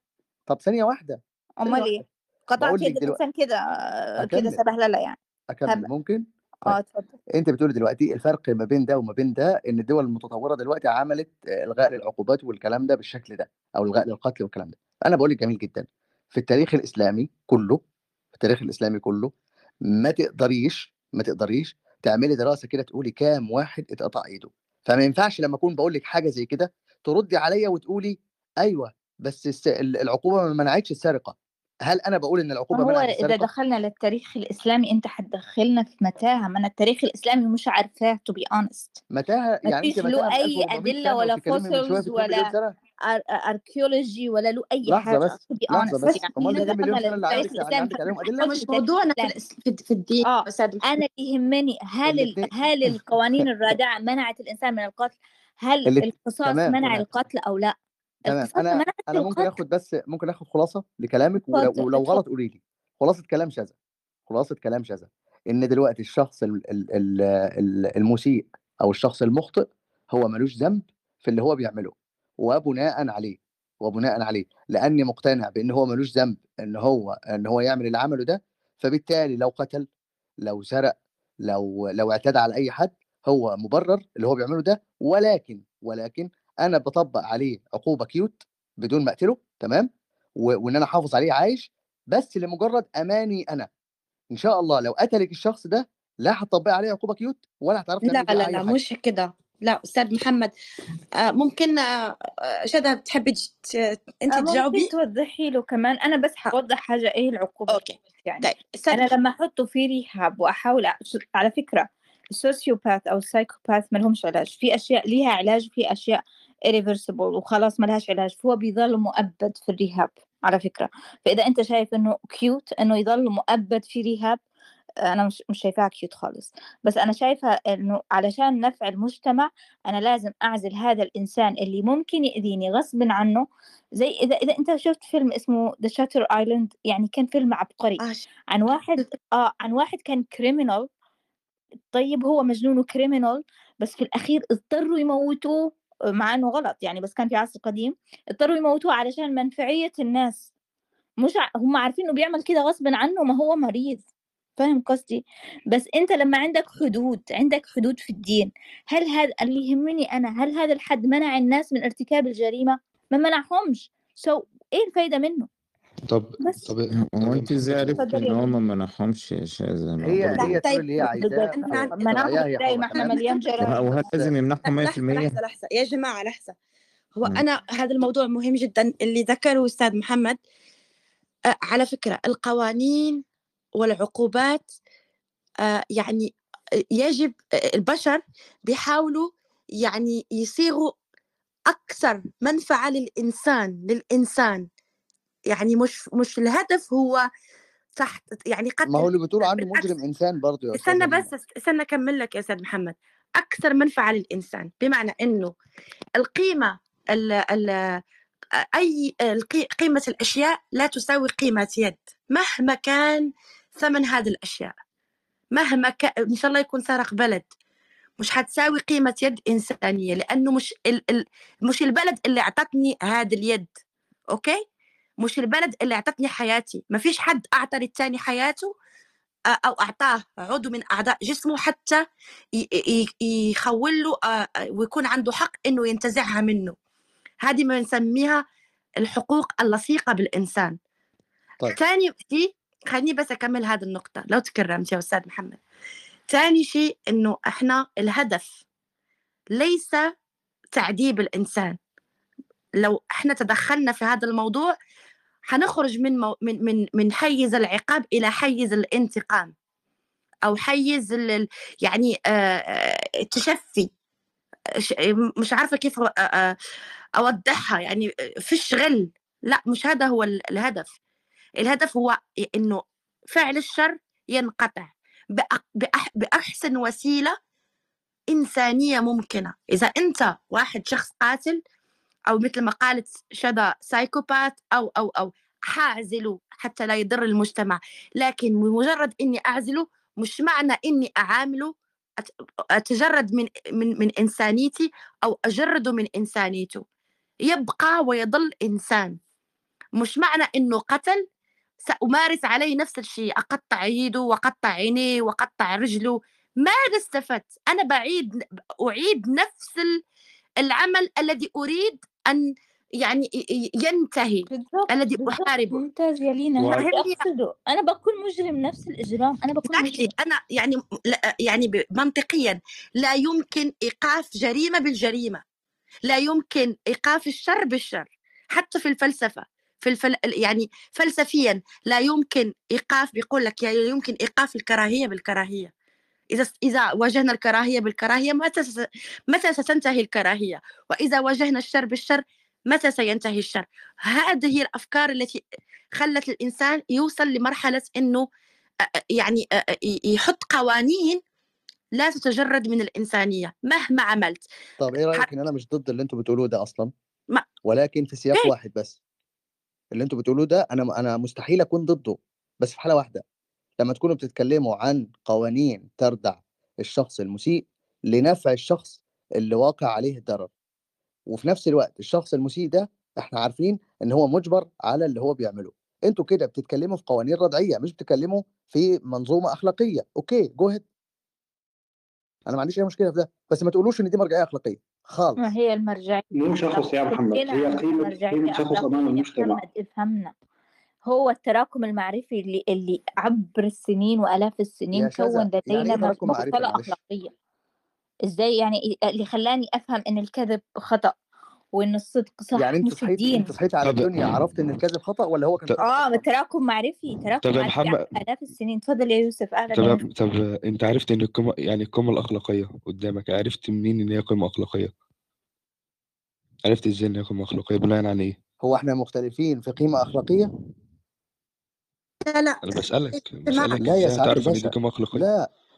طب ثانية واحدة أمال إيه؟ قطعت يد الانسان كده آه، كده سبهللة يعني. أكمل. ممكن؟ آه طيب. اتفضل. أنت بتقولي دلوقتي الفرق ما بين ده وما بين ده إن الدول المتطورة دلوقتي عملت آه، إلغاء للعقوبات والكلام ده بالشكل ده أو إلغاء للقتل والكلام ده. أنا بقول لك جميل جدا. في التاريخ الإسلامي كله التاريخ الإسلامي كله ما تقدريش ما تقدريش تعملي دراسة كده تقولي كام واحد اتقطع إيده. فما ينفعش لما أكون بقول لك حاجة زي كده تردي عليا وتقولي أيوه بس العقوبة ما منعتش السرقه هل أنا بقول إن العقوبة هو منعت إذا دخلنا للتاريخ الإسلامي أنت حتدخلنا في متاهة. ما أنا التاريخ الإسلامي مش عارفاه to be honest. متاهة يعني أنت فيش له أي 1400 ادله ولا fossils في 2 مليون ولا archaeology ولا له أي لحظة حاجة. بس لحظة بس. أمال ال اذا 2 مليون دخلنا سنه اللي للتاريخ عندك اللي الاسلامي عندك عليهم فاحنا ادله إحنا نخش مش في التاريخ موضوعنا في, الدين. محمد. أنا اللي يهمني هل ال... هل القوانين الرادعة منعت الإنسان من القتل؟ هل القصاص منع القتل أو لا؟ تمام. أنا أنا ممكن آخد بس ممكن آخد خلاصة لكلامك ولو, غلط قولي لي. خلاصة كلام شذا خلاصة كلام شذا إن دلوقتي الشخص ال- ال- ال- ال- المسيء أو الشخص المخطئ هو ملوش ذنب في اللي هو بيعمله. وبناء عليه وبناء عليه لأني مقتنع بإن هو ملوش ذنب إن هو إن هو يعمل اللي عمله ده فبالتالي لو قتل لو سرق لو لو اعتدى على أي حد هو مبرر اللي هو بيعمله ده ولكن ولكن أنا بطبق عليه عقوبة cute بدون ما أقتله تمام؟ وإن أنا أحافظ عليه عايش بس لمجرد أماني أنا. إن شاء الله لو قتلك الشخص ده لا هتطبقي عليه عقوبة cute ولا هتعرفي لا لا لا مش كده. لا أستاذ محمد آه، ممكن آه، آه، شذا بتحبي أنت تجاوبي؟ توضحي له كمان. أنا بس حوضح حاجة إيه العقوبة أوكي. يعني؟ طيب أنا لما احطه في rehab وأحاول على فكرة ال sociopath أو ال psychopath ما لهمش علاج. في أشياء ليها علاج في أشياء irreversible وخلاص ما لهاش علاج. فهو بيظل مؤبد في ال rehab على فكرة. فإذا أنت شايف إنه cute إنه يظل مؤبد في rehab أنا مش مش شايفاها cute خالص. بس أنا شايفة إنه علشان نفع المجتمع أنا لازم أعزل هذا الإنسان اللي ممكن يأذيني غصب عنه. زي إذا إذا أنت شفت فيلم اسمه Shutter Island يعني كان فيلم عبقري. آه، عن واحد آه عن واحد كان criminal طيب هو مجنون و criminal بس في الأخير اضطروا يموتوه مع إنه غلط يعني بس كان في عصر قديم. اضطروا يموتوه علشان منفعية الناس. مش ع... هم عارفين إنه بيعمل كده غصب عنه ما هو مريض. فاهم قصدي؟ بس أنت لما عندك حدود عندك حدود في الدين هل هذا اللي يهمني أنا هل هذا الحد منع الناس من ارتكاب الجريمة؟ ما منعهمش. سو so, إيه الفايدة منه؟ طب بس. طب هو أنت إزاي عرفت إن هو. ما منعهمش يا شاذة ما هي هي طيب، تقول اللي هي عايزاه أنت في عارف- منعهم إزاي؟ ما إحنا مليان جرائم. وهل لازم يمنعهم 100%؟ لحظة لحظة لحظة. يا جماعة لحظة. هو. أنا هذا الموضوع مهم جدا اللي ذكره أستاذ محمد. آه، على فكرة القوانين والعقوبات آه، يعني يجب البشر بيحاولوا يعني يصيغوا أكثر منفعة للإنسان للإنسان. يعني مش مش الهدف هو تحت يعني قتل ما هو اللي بتقول عنه. مجرم إنسان برضه يا استنى بس استنى أكمل لك يا أستاذ محمد. أكثر منفعة للإنسان بمعنى إنه القيمة ال ال أي القي- قيمة الأشياء لا تساوي قيمة يد. مهما كان ثمن هذه الأشياء. مهما كان إن شاء الله يكون سرق بلد. مش حتساوي قيمة يد إنسانية لأنه مش ال ال مش البلد اللي أعطتني هذه اليد أوكي؟ مش البلد اللي أعطتني حياتي. ما فيش حد أعطى للتاني حياته أو أعطاه عضو من أعضاء جسمه حتى ي- ي- يخول له ويكون عنده حق إنه ينتزعها منه. هذه ما نسميها الحقوق اللصيقة بالإنسان. طيب. ثاني شيء خليني بس أكمل هذه النقطة لو تكرمت يا أستاذ محمد. ثاني شيء إنه إحنا الهدف ليس تعذيب الإنسان. لو إحنا تدخلنا في هذا الموضوع حنخرج من مو من من من حيز العقاب إلى حيز الانتقام. أو حيز يعني آه، آه، التشفي. مش عارفة كيف أ- أوضحها يعني فيش غل لا مش هذا هو ال- الهدف. الهدف هو إنه فعل الشر ينقطع بأحسن وسيلة إنسانية ممكنة. إذا أنت واحد شخص قاتل أو مثل ما قالت شذا سايكوباث أو أو أو حاعزله حتى لا يضر المجتمع لكن بمجرد إني اعزله مش معنى إني اعامله أتجرد من من من إنسانيتي أو اجرده من إنسانيته. يبقى ويظل إنسان. مش معنى إنه قتل سأمارس عليه نفس الشيء أقطع يده وأقطع عينيه وأقطع رجله. ماذا استفدت؟ أنا بعيد أعيد نفس ال- العمل الذي أريد أن يعني ينتهي بالضبط الذي أحاربه. ممتاز يا لينا. أقصده. أنا بكون مجرم نفس الإجرام. أنا بكون. مجرم. أنا يعني لا يعني منطقيا. لا يمكن إيقاف جريمة بالجريمة. لا يمكن إيقاف الشر بالشر. حتى في الفلسفة. في الفل... يعني فلسفيا لا يمكن إيقاف بيقول لك لا يمكن إيقاف الكراهية بالكراهية. إذا إذا واجهنا الكراهية بالكراهية متى س... متى ستنتهي الكراهية؟ وإذا واجهنا الشر بالشر متى سينتهي الشر؟ هذه هي الأفكار التي خلت الإنسان يوصل لمرحلة إنه أ- أ- يعني يحط قوانين لا تتجرد من الإنسانية مهما عملت. طب إيه ح- رايك إن أنا مش ضد اللي أنتوا بتقولوه ده أصلا؟ ما ولكن في سياق ليه؟ واحد بس. اللي أنتوا بتقولوه ده أنا أنا مستحيل أكون ضده بس في حالة واحدة لما تكونوا بتتكلموا عن قوانين تردع الشخص المسيء لنفع الشخص اللي واقع عليه الضرر وفي نفس الوقت الشخص المسيء ده إحنا عارفين إن هو مجبر على اللي هو بيعمله. أنتوا كده بتتكلموا في قوانين ردعية مش بتتكلموا في منظومة أخلاقية. أوكي جوهد أنا ما عنديش أي مشكلة في ده بس ما تقولوش إن دي مرجعية أخلاقية. خالص. ما هي المرجعية؟ مو شخص يا محمد هي قيمة قيمة شخص أمام المجتمع. محمد افهمنا. هو التراكم المعرفي اللي اللي عبر السنين وآلاف السنين كون يعني لدينا معرفي؟ بوصلة معلش أخلاقية. إزاي يعني إ اللي خلّاني أفهم إن الكذب خطأ؟ وإن الصدق صح يعني مش صحيتِ الدين. أنتِ صحيتِ على طب الدنيا عرفتِ إن الكذب خطأ والّا هو كان آه، أصلًا؟ تراكم معرفي، طب تراكم يا معرفي محمد آلاف السنين. اتفضل يا يوسف، أهلًا طب يوسف. طب أنت عرفت إن القيمة يعني القيمة الأخلاقية قدّامك، عرفت منين إن هي قيمة أخلاقية؟ عرفت إزاي إن هي قيمة أخلاقية بناءً على إيه؟ هو إحنا مختلفين في قيمة أخلاقية؟ لا، لا، أنا باسألك، اجتماع باسألك لا يا سعادة هتعرف إن دي الباشا، قيمة أخلاقية؟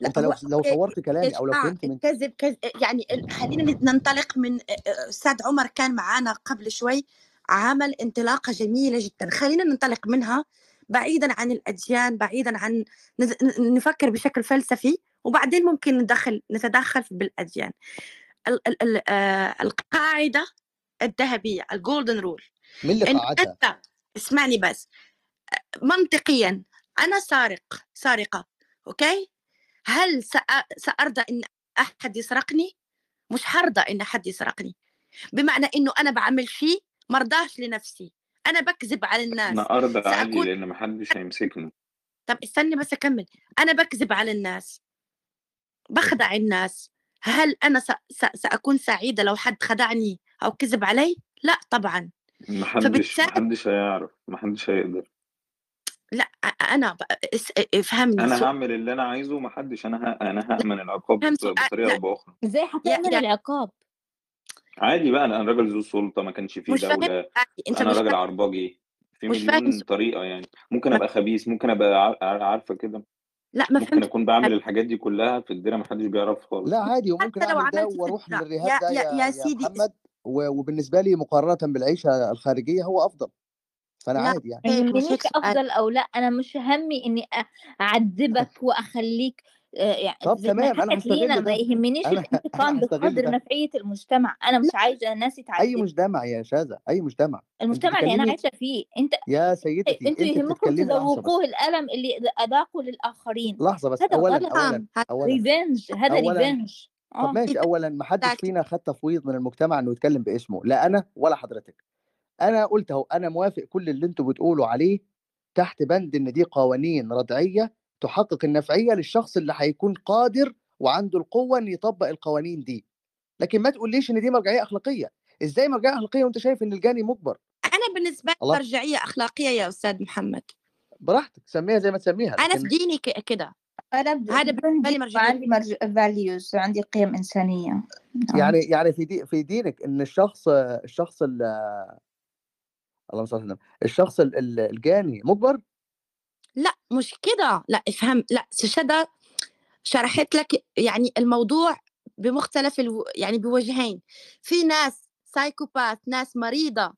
لا، أنت لو لو صوّرت كلامي أو لو جماعة فهمت من الكذب كذ يعني خلّينا ننطلق من أ أ أستاذ عمر كان معانا قبل شوي عمل انطلاقة جميلة جدًا، خلّينا ننطلق منها بعيدًا عن الأديان، بعيدًا عن نفكّر بشكل فلسفي وبعدين ممكن ندخّل نتدخّل بالأديان. ال ال ال آآ القاعدة الذهبية الgolden rule مين اللي؟ أنت اسمعني بس، منطقيًا أنا سارق، سارقة، أوكي؟ هل سأ سأرضى إن أحد يسرقني؟ مش هارضى إن حد يسرقني، بمعنى إنه أنا باعمل شيء ما ارضاش لنفسي، أنا باكذب على الناس، أنا أرضى سأكون لإن ما حدش هيمسكني. طب استني بس أكمّل، أنا باكذب على الناس. باخدع الناس، هل أنا س س سأكون سعيدة لو حد خدعني أو كذب علي؟ لأ طبعًا. ما حدش ما فبالتالي حدش هيعرف، ما حدش هيقدر. ب اس افهمني أنا سو هاعمل اللي أنا عايزه وما حدش أنا ه أنا هأمن العقاب افهم بط سؤال بطريقة أو لأ بأخرى. إزاي يا هتأمن يا العقاب؟ عادي بقى أنا أنا راجل ذو سُلطة، ما كانش في مش أنت أنا مش راجل عربجي، في مليون. طريقة يعني. ممكن ما أبقى خبيث، ممكن أبقى ع ع عارفة كده. لأ ما ممكن سؤالي. باعمل الحاجات دي كلّها في الدِرة ما حدش بيعرف خالص. لا عادي وممكن أعمل ده الدِرة للرهاب يا ده يا يا يا يا سيدي محمد و وبالنسبة لي مقارنة بالعيشة الخارجية هو أفضل، فأنا لا عادي يعني. يهمنيش هيك سؤالي. أفضل أو لأ، أنا مش هَمّي إني أ أعذّبك وأخلّيك آآ يع طب تمام، لينا هاستغل ما يهمنيش الانتقام بقدر ده. نفعية المجتمع، أنا مش لأ عايزة الناس أي يتعذّبوا. مجتمع يا شاذة، أي مجتمع. المجتمع اللي أنا بتتكلمي عايشة فيه، أنت يا سيدتي أنتِ يهمكم. تذوقوه الألم اللي د أذاقه للآخرين، لحظة بس، هذا أولًا، غلط. أولًا، نعم هذا أولًا، revenge هذا أولًا revenge طب آه. ماشي، إذا أولًا ما حدش فينا خد تفويض من المجتمع إنه يتكلم باسمه، لا أنا ولا حضرتك. أنا قُلت أهو، أنا موافق كل اللي أنتم بتقولوا عليه تحت بند إن دي قوانين ردعية تحقق النفعية للشخص اللي هيكون قادر وعنده القوة إنه يطبّق القوانين دي. لكن ما تقوليش إن دي مرجعية أخلاقية، إزاي مرجعية أخلاقية وأنت شايف إن الجاني مُجبر؟ أنا بالنسبة لي الله! مرجعية أخلاقية يا أستاذ محمد. براحتك، سميها زي ما تسميها، أنا في ديني ك كده. أنا ب هذا بدون بالنسبة لي دين مرجعية. وعندي مرج values عندي قيم إنسانية. نعم. يعني يعني في دي في دينِك إن الشخص الشخص ال اللهم صل على النبي، الشخص ال ال الجاني مُجبر؟ لأ مش كده، لأ افهم لأ شذا شرحت لك يعني الموضوع بمختلف ألو يعني بوجهين، في ناس psychopath ناس مريضة،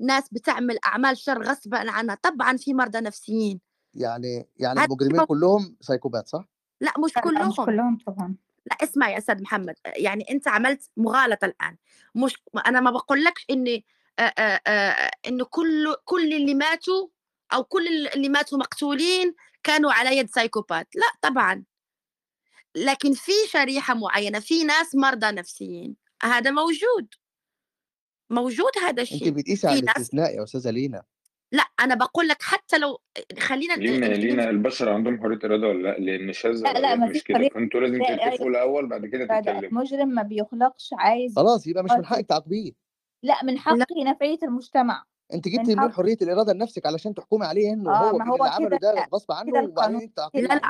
ناس بتعمل أعمال شر غصبًا عنها، طبعًا في مرضى نفسيين. يعني يعني المجرمين كلّهم سايكوبات صح؟ لأ مش لا، لأ، مش كلّهم. كلّهم طبعًا. لأ اسمع يا أستاذ محمد، يعني أنت عملت مغالطة الآن، مش أنا ما باقولكش إن إنه كل كل اللي ماتوا أو كل ال اللي ماتوا مقتولين كانوا على يد psychopath لأ طبعًا. لكن في شريحة معيّنة، في ناس مرضى نفسيين، هذا موجود. موجود هذا أنتِ الشيء، بتقيسي على في ناس الاستثناء يا أستاذة لينا. لأ أنا باقول لك حتى لو خلّينا لينا لينا البشر عندهم حرية إرادة والّا لأ؟ لإن شاذة لا، ما مش كده، فأنتم لازم لا تتفقوا الأول بعد كده تتكلموا. المجرم ما بيخلقش عايز خلاص يبقى مش من. حقِك تعاقبيه. لأ، من. حقي نفعية المجتمع. أنتِ من جبتِ منين حق حرية الإرادة لنفسِك علشان تحكمي عليه إنه آه، هو ما كل اللي هو عمله ده غصب عنه وبعدين أنتِ لا،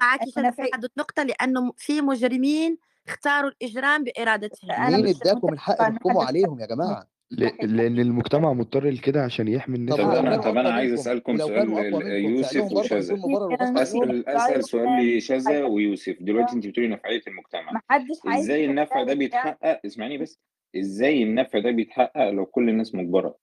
معاكِ إنه شذا في هذه النقطة لأنه في مجرمين اختاروا الإجرام بإرادتهم. أنا مين ادّاكم الحق تحكموا عليهم يا جماعة؟ ل لإن المجتمع مضطر لكده عشان يحمي الناس طب كانوا طب أقوى عايز ولو سؤال يوسف عنهم؟ أسأل أسأل سؤال لشذا ويوسف، دلوقتي أنتِ بتقولي نفعية المجتمع، يكون النفع ده. بيتحقق اسمعيني بس، إزاي النفع ده بيتحقق لو كل الناس مُجبرة؟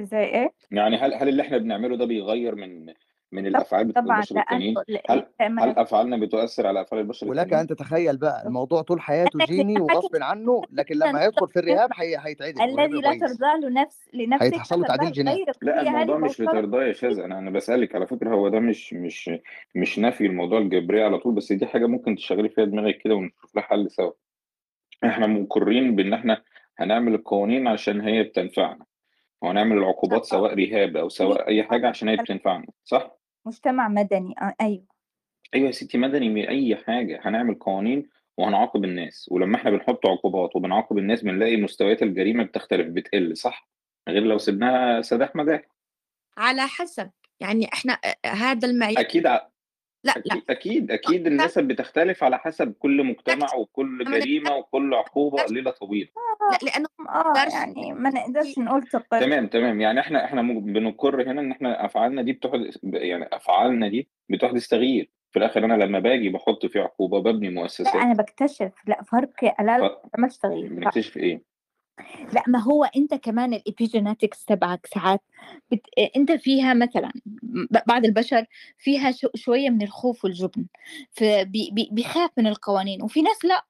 إزاي إيه؟ يعني هل هل اللي إحنا بنعمله ده بيغيّر من من طب الأفعال بتاعة طبعًا البشر التانيين؟ هل لما هل أفعالنا بتؤثر على أفعال البشر ولك التانيين؟ أن تتخيل بقى الموضوع طول حياته جيني وغصبٍ عنه، لكن لمّا هيدخل في الرهاب هي هيتعدل الذي لا. ترضاه لنفس لنفسك هيتحصل له لا تعديل لأ وهي الموضوع مش لترضاه يا شاذ، أنا أنا باسألِك على فكرة هو ده مش مش مش نفي الموضوع الجبرية على طول، بس دي حاجة ممكن تشغّلي فيها دماغِك كده ونشوف لها حل سوا. إحنا مُقرّين بإن إحنا هنعمل القوانين عشان هي بتنفعنا، وهنعمل العقوبات سواء رهاب أو سواء أي حاجة عشان هي بتنفعنا، صح؟ مجتمع مدني آه، أيوه. أيوه يا ستي مدني من أي حاجة. هنعمل قوانين وهنعاقب الناس. ولما إحنا بنحط عقوبات وبنعاقب الناس بنلاقي مستويات الجريمة بتختلف بتقل صح؟ غير لو سيبناها سداح مداح على حسب. يعني إحنا آه، هذا المعيار. أكيد ع- لا لا. أكيد أكيد أكيد النسب بتختلف على حسب كل مجتمع وكل جريمة وكل عقوبة ليله طويلة. لا لأنه آه يعني ما نقدرش نقول تقر تمام تمام. يعني إحنا إحنا بنقر هنا إن إحنا أفعالنا دي بتحدث يعني أفعالنا دي بتحدث تغيير في الآخر أنا لما باجي بحط في عقوبة ببني لا مؤسسات. أنا بكتشف لا فرق لا لا ما عملش تغيير لا. بنكتشف إيه؟ لا ما هو أنت كمان الابيجينetics تبعك ساعات بت... أنت فيها مثلا بعض البشر فيها شو... شوية من الخوف والجبن فبيخاف من القوانين وفي ناس لا.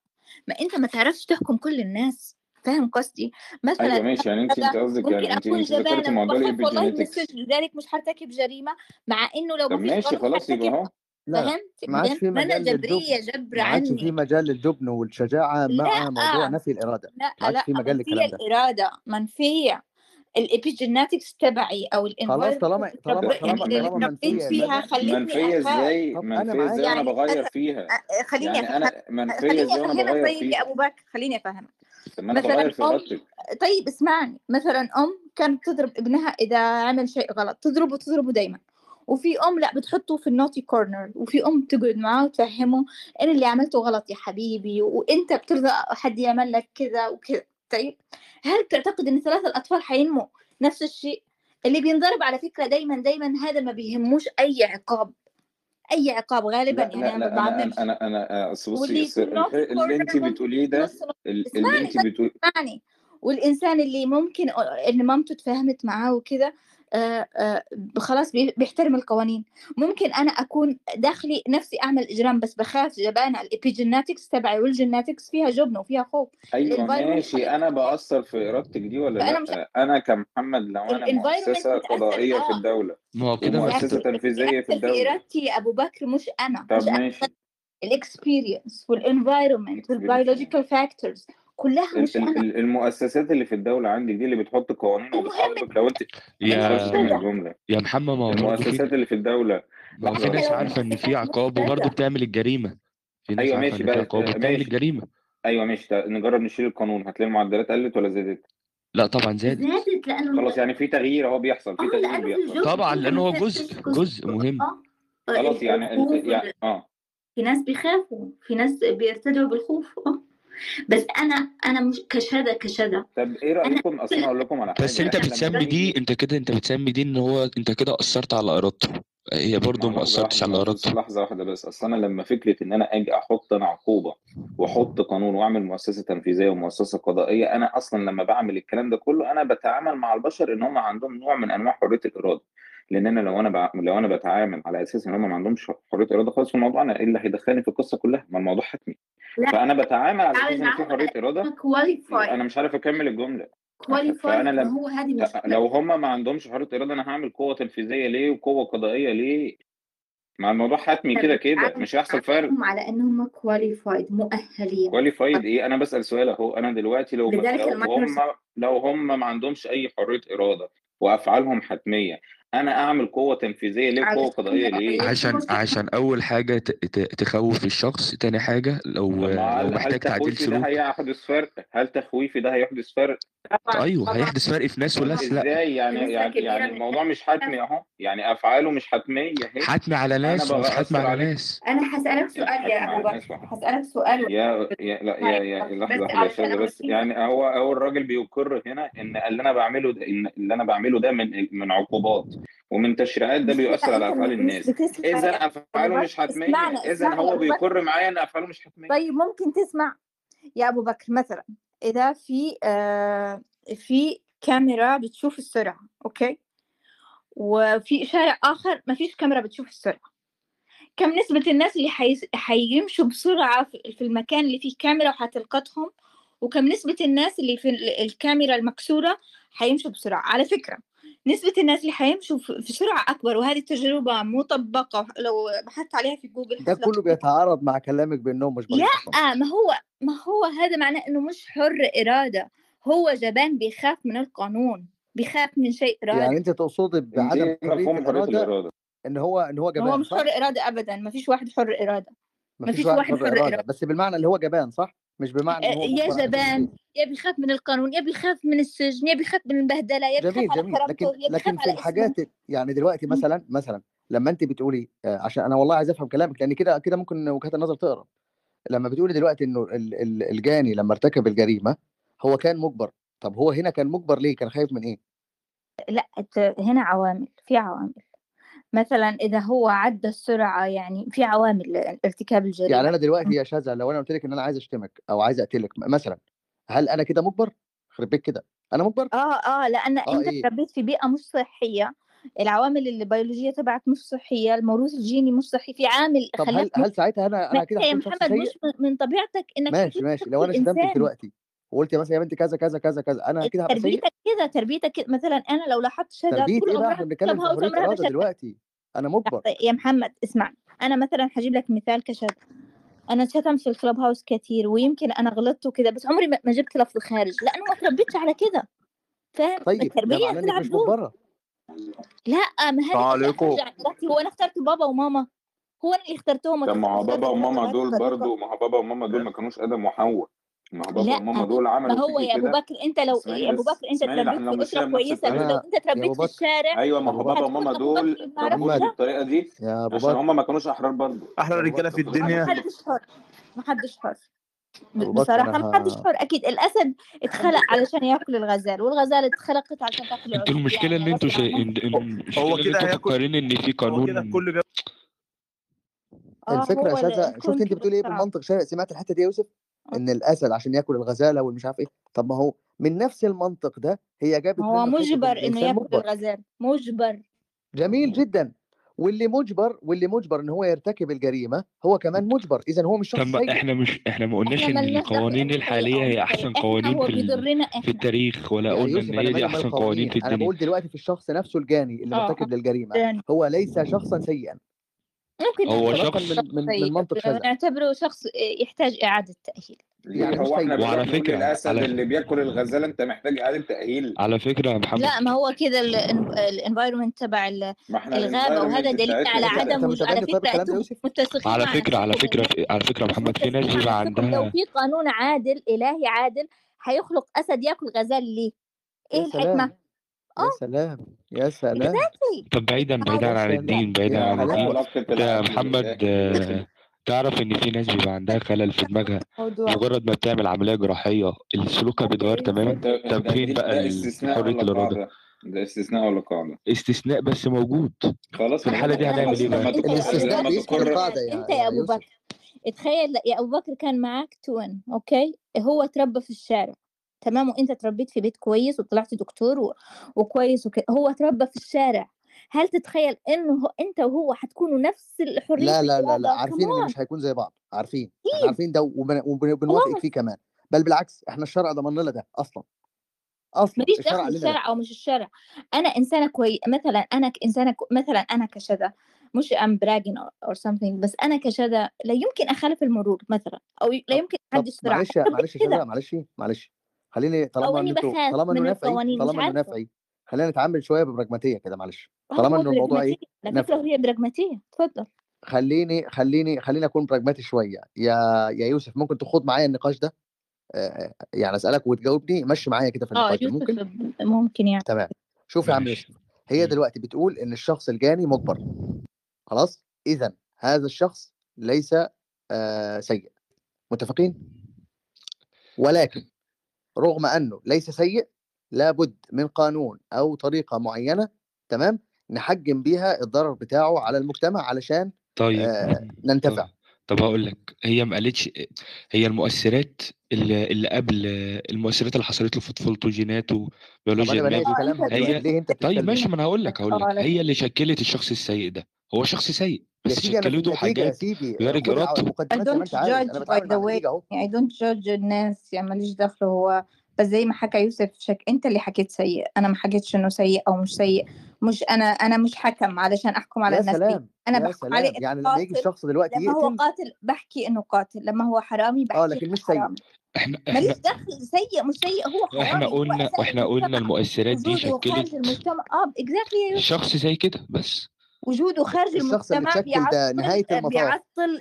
ما أنت ما تعرفش تحكم كل الناس. فاهم قصدي؟ مثلا أيوه ماشي يعني أنت أنت قصدك يعني أنت أنت موضوع والله السجن لذلك مش هرتكب جريمة مع إنه لو طب ماشي خلاص يبقى أهو. لا فهمت؟ ما عادش في أنا مجال للجبن جبرية جبر ما عادش في عني. مجال للجبن والشجاعة مع موضوع لا نفي الإرادة. ما لا عادش لا في مجال منفية للكلام ده. الإرادة منفية الابيجينetics تبعي أو خلاص الانفايرمنت طالما طالما طالما اللي طالما اتربيت منفية فيها مدى خلتني منفية إزاي؟ طب أنا منفية إزاي؟ وأنا يعني بغير مثلا فيها. أ- خليني يعني أنا منفية خليني إزاي وأنا أفهمك بغير طيب يا فيها؟ أبو بكر خليني أفهمك. طب ما أنا مثلا بغير في ارادتك طيب اسمعني. مثلا أم كانت تضرب ابنها إذا عمل شيء غلط تضربه تضربه دايما. وفي أم لا بتحطه في النوتي كورنر وفي أم تقعد معاه وتفهمه إن اللي عملته غلط يا حبيبي وأنت بترضى حد يعمل لك كذا وكذا طيب هل تعتقد إن ثلاثة الأطفال حينموا نفس الشيء؟ اللي بينضرب على فكرة دايما دايما هذا ما بيهموش أي عقاب. أي عقاب غالبا لا يعني لا أنا ما أنا بعممش أنا أنا أنا أصل بصي اللي أنت بتقوليه ده اللي أنت بتقول اسمعني. والإنسان اللي ممكن إن مامته تفاهمت معاه وكده آه، آه، خلاص بي- بيحترم القوانين. ممكن أنا أكون داخلي نفسي أعمل إجرام بس بخاف جبانة ال epigenetics تبعي وال genetics فيها جبن وفيها خوف. أيوه ماشي. أنا بأثر في إرادتك دي ولا فأنا مش لا أنا كمحمد لو أنا مؤسسة قضائيه في آه. الدولة ما هو كده لكن تنفيذية في الدولة. إرادتي يا أبو بكر مش أنا طب مش ماشي. ال experience وال environment وال biological factors كلها مش ال- المؤسسات اللي في الدولة عندك دي اللي بتحط قوانين ومهم وبتعاقبك لو انت يا يا محمد ما المؤسسات اللي في الدولة. ما هو في ناس لو عارفة إن في عقاب وبرضه بتعمل الجريمة. في ناس أيوه ماشي بقى عقاب وبتعمل ماشي. الجريمة. أيوه ماشي. ده نجرب نشيل القانون. هتلاقي المعدلات قلت ولا زادت؟ لا طبعا زادت. زادت لأنه خلاص يعني في تغيير أهو بيحصل في آه تغيير لأنه بيحصل. طبعا لأن هو جزء جزء مهم. آه خلاص يعني يعني آه. في ناس بيخافوا في ناس بيرتدعوا بالخوف. بس أنا أنا مش كشهادة كشهادة. طب إيه رأيكم اصل أنا أقول لكم على بس أنت بتسمي دي أنت كده أنت بتسمي دي إن هو أنت كده أثرت على إرادته. هي برضه ما أثرتش على إرادته. لحظة واحدة بس. أصل أنا لما فكرة إن أنا أجي أحط أنا عقوبة وأحط قانون وأعمل مؤسسة تنفيذية ومؤسسة قضائية أنا أصلا لما بعمل الكلام ده كله أنا بتعامل مع البشر إن هم عندهم نوع من أنواع حرية الإرادة. لأن أنا لو أنا بع... لو أنا بتعامل على أساس إن هم ما عندهمش حرية إرادة خالص في الموضوع أنا إيه اللي هيدخلني في القصة كلها؟ ما الموضوع حتمي. لا. فأنا بتعامل على أساس إن في حرية إرادة أنا مش عارف أكمل الجملة. فأنا لم... هو هذه مشكله لو هم ما عندهمش حرية إرادة أنا هعمل قوة تنفيذية ليه وقوة قضائية ليه؟ مع الموضوع حتمي كده كده مش هيحصل فرق. على إنهم qualified مؤهلين. qualified إيه؟ أنا بسأل سؤال أهو. أنا دلوقتي لو لو هم لو هم ما عندهمش أي حرية إرادة وأفعالهم حتمية أنا اعمل قوة تنفيذية ليه علشان قضائية ليه؟ في عشان عشان أول حاجة ت- ت- تخوف الشخص تاني حاجة لو لو هل هل محتاج تعديل تخويفي ده سلوك. هيحدث فرق؟ هل تخويفي ده هيحدث فرق؟ أيوه هيحدث فرق في ناس وناس لأ. إزاي يعني؟ يعني يعني من الموضوع مش حتمي أهو. يعني أفعاله مش حتمية أهي. حتمي على ناس ومش حتمي على ناس. أنا هسألك يعني سؤال يا أبو بكر. هسألك سؤال يا يا لا يا يا لحظة يا شاذة بس يعني هو هو الراجل بيقر هنا إن اللي أنا بعمله ده إن اللي أنا بعمله ده من من عقوبات. ومن تشريعات ده بيؤثر على أفعال الناس. إذا ابو أفعاله مش حتمية إذا هو بيقر معايا إن أفعاله مش حتمية. طيب ممكن تسمع يا أبو بكر مثلا. إذا في آه في كاميرا بتشوف السرعة أوكي؟ وفي شارع آخر ما فيش كاميرا بتشوف السرعة. كم نسبة الناس اللي حيس... حيمشوا بسرعة في المكان اللي فيه كاميرا وحتلقطهم؟ وكم نسبة الناس اللي في ال- الكاميرا المكسورة حيمشوا بسرعة؟ على فكرة نسبة الناس اللي حيمشوا في سرعة أكبر وهذه التجربة مطبقة لو بحثت عليها في جوجل ده كله بيتعارض مع كلامك بأنه مش لا آه ما هو ما هو هذا معناه أنه مش حر إرادة. هو جبان بيخاف من القانون بيخاف من شيء إرادة. يعني أنت تقصدي بعدم حرية الإرادة؟ إن هو إن هو جبان هو مش حر إرادة ابدا ما فيش واحد حر إرادة. ما فيش واحد, واحد حر, إرادة. إرادة. بس بالمعنى اللي هو جبان صح؟ مش بمعنى آه، هو يا جبان يا بيخاف من القانون يا بيخاف من السجن يا بيخاف من البهدلة يا بيخاف جميل على جميل. لكن يا لكن في الحاجات يعني دلوقتي مثلا مثلا لما أنت بتقولي عشان أنا والله عايز أفهم كلامك لأن كده كده ممكن وجهات النظر تقرا لما بتقولي دلوقتي إنه الجاني لما ارتكب الجريمة هو كان مجبر. طب هو هنا كان مجبر ليه؟ كان خايف من إيه؟ لا هنا عوامل في عوامل. مثلا إذا هو عدى السرعة يعني في عوامل ارتكاب الجريمة يعني أنا دلوقتي يا شاذة لو أنا قلت لك إن أنا عايز أشتمك أو عايز أقتلك مثلا هل أنا كده مجبر؟ يخرب بيت كده أنا مجبر؟ أه أه لأن آه أنت إيه؟ اتربيت إيه؟ في بيئة مش صحية العوامل البيولوجية تبعك مش صحية الموروث الجيني مش صحي في عامل طب هل هل ساعتها أنا أنا كده يا محمد مش من طبيعتك إنك ماشي ماشي لو أنا شتمتك دلوقتي وقلت مثلا يا بنتي كذا كذا كذا كذا. أنا إيه، كده هبقى تربيتك كده تربيتك كده. مثلا أنا لو لاحظت شهادة تربيت إيه بقى؟ إحنا بنتكلم في حريه اراده دلوقتي. أنا مجبر. يا محمد اسمع. أنا مثلا هجيب لك مثال كشهادة. أنا شتم في الكلب هاوس كتير ويمكن أنا غلطت وكده بس عمري ما جبت لفظ خارج. لأنه ما تربيتش على كده. فاهم؟ طيب التربيه مش مجبرة. لا ما هي عليكم. هو أنا اخترت بابا وماما. هو أنا اللي اخترتهم ما بابا وماما دول برضه ما بابا وماما دول ما كانوش آدم وحواء. ما هو بابا وماما دول عملوا ما هو يا أبو بكر أنت لو يا أبو بكر أنت تربيت في أسرة كويسة لو أنت تربيت في الشارع أيوه ما هو بابا وماما دول ربوك بالطريقة دي يا أبو بكر. عشان هم ما كانوش أحرار برضه. أحلى رجالة في الدنيا. محدش حر. محدش حر. بصراحة ما حدش حر. أكيد الأسد اتخلق علشان يأكل الغزال والغزاله اتخلقت علشان تأكل أنتوا المشكلة يعني اللي أنتوا شايفين هو كده هياكل إن في قانون الفكرة يا شاذة شفت أنت بتقول إيه؟ بالمنطق سمعت الحتة دي يا يوسف؟ آه. إن الأسد عشان ياكل الغزالة والمش عارف إيه. طب ما هو من نفس المنطق ده هي جابت هو مجبر إنه ياكل الغزالة مجبر. جميل جدا. واللي مجبر واللي مجبر إن هو يرتكب الجريمة هو كمان مجبر. اذا هو مش شخص طب إحنا مش إحنا ما قلناش إن القوانين الحالية هي أحسن قوانين في, في التاريخ ولا قلنا إن هي دي أحسن قوانين في الدنيا. أنا بقول دلوقتي في الشخص نفسه الجاني اللي آه، مرتكب للجريمة هو ليس شخصا سيئا. ممكن هو شخص من, من, طيب، من منطق آه، نعتبره شخص آه، يحتاج إعادة تأهيل. يعني هو إحنا وعلى فكرة الاسد على... اللي بياكل الغزالة أنت محتاج إعادة تأهيل. على فكرة يا محمد. لا ما هو كده الانفايرمنت تبع الغابة وهذا دليل على عدم على فكرة على فكرة على فكرة على فكرة محمد في ناس بيبقى عندها لو في قانون عادل إلهي عادل هيخلق أسد ياكل غزال ليه؟ إيه الحكمة؟ يا آه. سلام يا سلام. طب بعيدا آه. بعيدا عن الدين بعيدا عن الدين. يا ده محمد تعرف إن في ناس بيبقى عندها خلل في دماغها مجرد ما بتعمل عملية جراحية سلوكها بيتغير تماما. طب فين بقى حرية الإرادة؟ ده استثناء ولا قاعدة؟ استثناء بس موجود. خلاص في الحالة دي هنعمل إيه بقى؟ الاستثناء لما القاعدة إنت يا أبو بكر اتخيل يا أبو بكر كان معاك twin okay هو اتربى في الشارع. تمام وأنت تربيت في بيت كويس وطلعت دكتور و... وكويس وكده هو تربى في الشارع. هل تتخيل إنه أنت وهو هتكونوا نفس الحرية لا لا لا, لا عارفين إن مش هيكون زي بعض عارفين إيه؟ عارفين ده وبنوافق فيه كمان بل بالعكس إحنا الشرع ضمن لنا ده أصلا أصلا ماليش دخل الشرع أو مش الشرع أنا إنسانة كويس مثلا أنا إنسانة كوي... مثلا أنا كشذا مش I'm bragging or something بس أنا كشذا لا يمكن أخالف المرور مثلا أو لا يمكن حد يسرع معلش معلش معلش معلش. خليني طالما انه طالما إنه نافعي طالما إنه نافعي خلينا نتعامل شوية ببراجماتية كده معلش. آه، طالما إنه الموضوع إيه على فكرة هي براجماتيه اتفضل. خليني خليني خليني أكون براجماتي شوية. يا يا يوسف ممكن تخوض معايا النقاش ده؟ آه، آه، يعني أسألك وتجاوبني مشي معايا كده في النقاش ممكن؟ ممكن يعني. تمام. شوف يا عم يوسف هي دلوقتي بتقول إن الشخص الجاني مجبر. خلاص؟ إذا هذا الشخص ليس سيء. متفقين؟ ولكن رغم أنه ليس سيء لابد من قانون أو طريقة معينة تمام نحجم بيها الضرر بتاعه على المجتمع علشان طيب. آه ننتفع طيب. طب هقول لك هي ما قالتش هي المؤثرات اللي, اللي قبل المؤثرات اللي حصلت له في طفولته جيناته بيولوجيا أنا هي أنت طيب ماشي ما أنا هقول لك هقول لك هي اللي شكلت الشخص السيء ده هو شخص سيء بس شكلته حاجات غير ارادته I don't judge by the way I don't judge الناس يعني ماليش دخل هو بس زي ما حكى يوسف شك أنت اللي حكيت سيء أنا ما حكيتش إنه سيء أو مش سيء مش أنا أنا مش حكم علشان أحكم على الناس سلام. أنا بحكم سلام. عليه يعني لما يجي الشخص دلوقتي لما يقتل. هو قاتل بحكي إنه قاتل لما هو حرامي آه، بحكي آه لكن مش سيء إحنا ماليش دخل سيء مش سيء هو حرامي إحنا قلنا إحنا قلنا المؤثرات دي شكلت المجتمع آه exactly يا يوسف شخص زي كده بس وجوده خارج المجتمع بيعطل بيعطل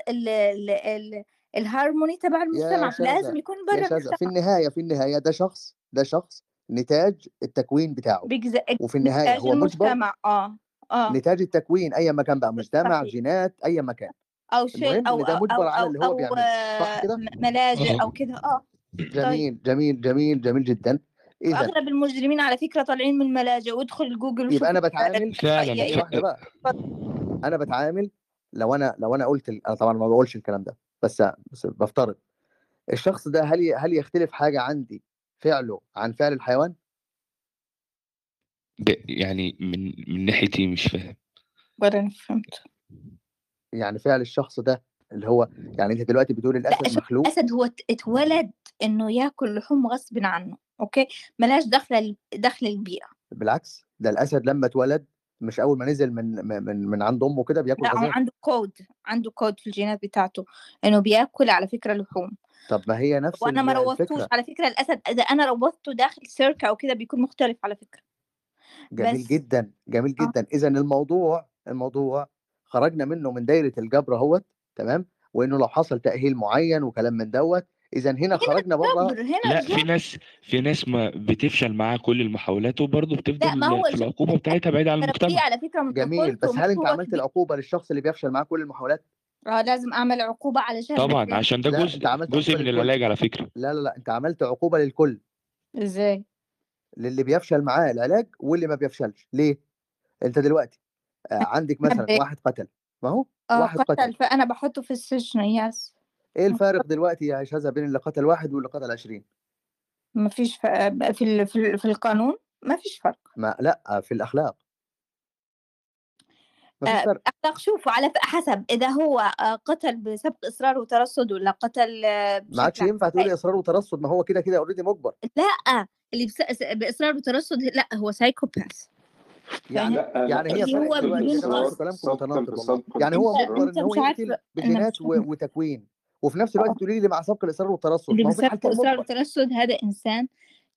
الهارموني تبع المجتمع لازم يكون برا شاذة. في المجتمع النهاية في النهاية ده شخص ده شخص نتاج التكوين بتاعه. بيجزء وفي النهاية نتاج هو مجبر المجتمع. آه آه. نتاج التكوين أي مكان بقى مجتمع صحيح. جينات أي مكان أو شيء أو ده مجبر أو على اللي هو أو بيعمله صح آه، كده؟ ملاجئ أو كده. آه. طيب. جميل جميل جميل جميل جدا. إذا وأغلب المجرمين على فكرة طالعين من الملاجئ وادخل جوجل يبقى أنا ال- بتعامل فعلا أنا بتعامل لو أنا لو أنا قلت أنا طبعا ما بقولش الكلام ده. بس بس بفترض. الشخص ده هل هل يختلف حاجة عندي فعله عن فعل الحيوان؟ يعني من من ناحيتي مش فاهم. ولا أنا فهمت. يعني فعل الشخص ده اللي هو يعني أنت دلوقتي بتقول لا الأسد مخلوق؟ الأسد هو ات- اتولد إنه ياكل لحوم غصب عنه أوكي؟ ملاش دخل دخل البيئة. بالعكس ده الأسد لما اتولد مش أول ما نزل من من من عند أمه كده بياكل لأ هو غازات عنده كود عنده كود في الجينات بتاعته إنه بياكل على فكرة لحوم. طب ما هي نفس وأنا ما ال- روضتوش الفكرة. على فكرة الأسد إذا أنا روضته داخل سيركا أو كده بيكون مختلف على فكرة. جميل بس جدا جميل آه. جدا. اذا الموضوع الموضوع خرجنا منه من دايرة الجبر أهوت تمام؟ وإنه لو حصل تأهيل معين وكلام من دوت إذا هنا خرجنا بره لا في ناس في ناس ما بتفشل معاها كل المحاولات وبرضه لا ما هو بتفضل في الجبر العقوبة بتاعتها بعيدة عن المجتمع. على فكرة جميل بس هل أنت عملت العقوبة للشخص اللي بيفشل معاه كل المحاولات؟ آه لازم أعمل عقوبة علشان طبعا عشان ده لا جزء جزء من العلاج على فكرة. لا لا لا أنت عملت عقوبة للكل. إزاي؟ للي بيفشل معاه العلاج واللي ما بيفشلش. ليه؟ أنت دلوقتي آه، عندك مثلا نبه واحد قتل ما هو؟ آه واحد قتل. قتل فأنا بحطه في السجن ياس إيه الفارق دلوقتي يا شاذة بين اللي قتل واحد واللي قتل 20 ما فيش ف... في ال... في ال- في القانون ما فيش فرق. ما لأ في الأخلاق. آه، فرق. أخلاق شوفوا على حسب إذا هو آه، قتل بسبق إصرار وترصد ولا قتل آه، ما عادش ينفع تقولي إصرار وترصد ما هو كده كده already مجبر. لأ اللي بس... بإصرار وترصد لأ هو psychopath يعني لا يعني هي هو كلامكم متناقض يعني هو مجبر إن هو يقتل بجينات وتكوين. وفي نفس الوقت آه. تقولي لي مع سبق الإصرار والترصد. اللي إصرار مجبر وترصد هذا إنسان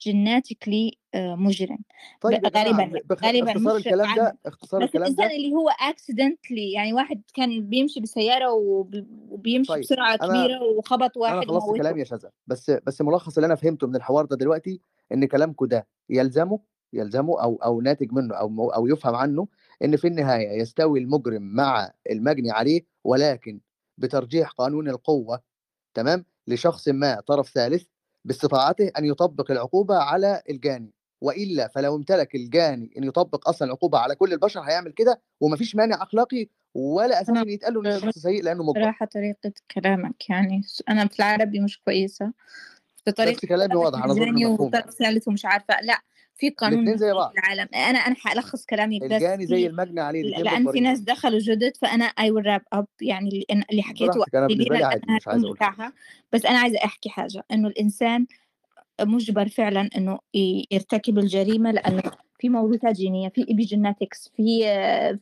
genetically مجرم. ب- طيب غالبا بخ... غالبا باختصار مش الكلام ده اختصار بس الكلام الإنسان ده اللي هو accidentally يعني واحد كان بيمشي بسيارة وب- وبيمشي طيب بسرعة أنا كبيرة وخبط أنا واحد خلصت وموته. كلامي يا شذا. بس بس ملخص اللي أنا فهمته من الحوار ده دلوقتي إن كلامكم ده يلزمه يلزمه أو أو ناتج منه أو أو يفهم عنه إن في النهاية يستوي المجرم مع المجني عليه ولكن بترجيح قانون القوة تمام؟ لشخص ما طرف ثالث باستطاعته أن يطبق العقوبة على الجاني. وإلا فلو امتلك الجاني أن يطبق أصلا العقوبة على كل البشر هيعمل كده ومفيش مانع أخلاقي ولا أساس أنا ان يتقال له إن الشخص سيء لأنه مجبر بصراحة طريقة كلامك يعني أنا في العربي مش كويسة في طريقة بس كلامي واضح أنا إنه وطرف ثالث ومش عارفة لأ في قانون زي بعض. في العالم. أنا أنا حألخص كلامي بس الجاني زي المجني عليه ل- الاثنين لأن في ناس دخلوا جدد فأنا I will wrap up. يعني اللي حكيته أنا بالنسبة عادي مش عايز حاجة. بتاعها بس أنا عايزة أحكي حاجة إنه الإنسان مجبر فعلا إنه ي- يرتكب الجريمة لأنه في موروثات جينية في epigenetics في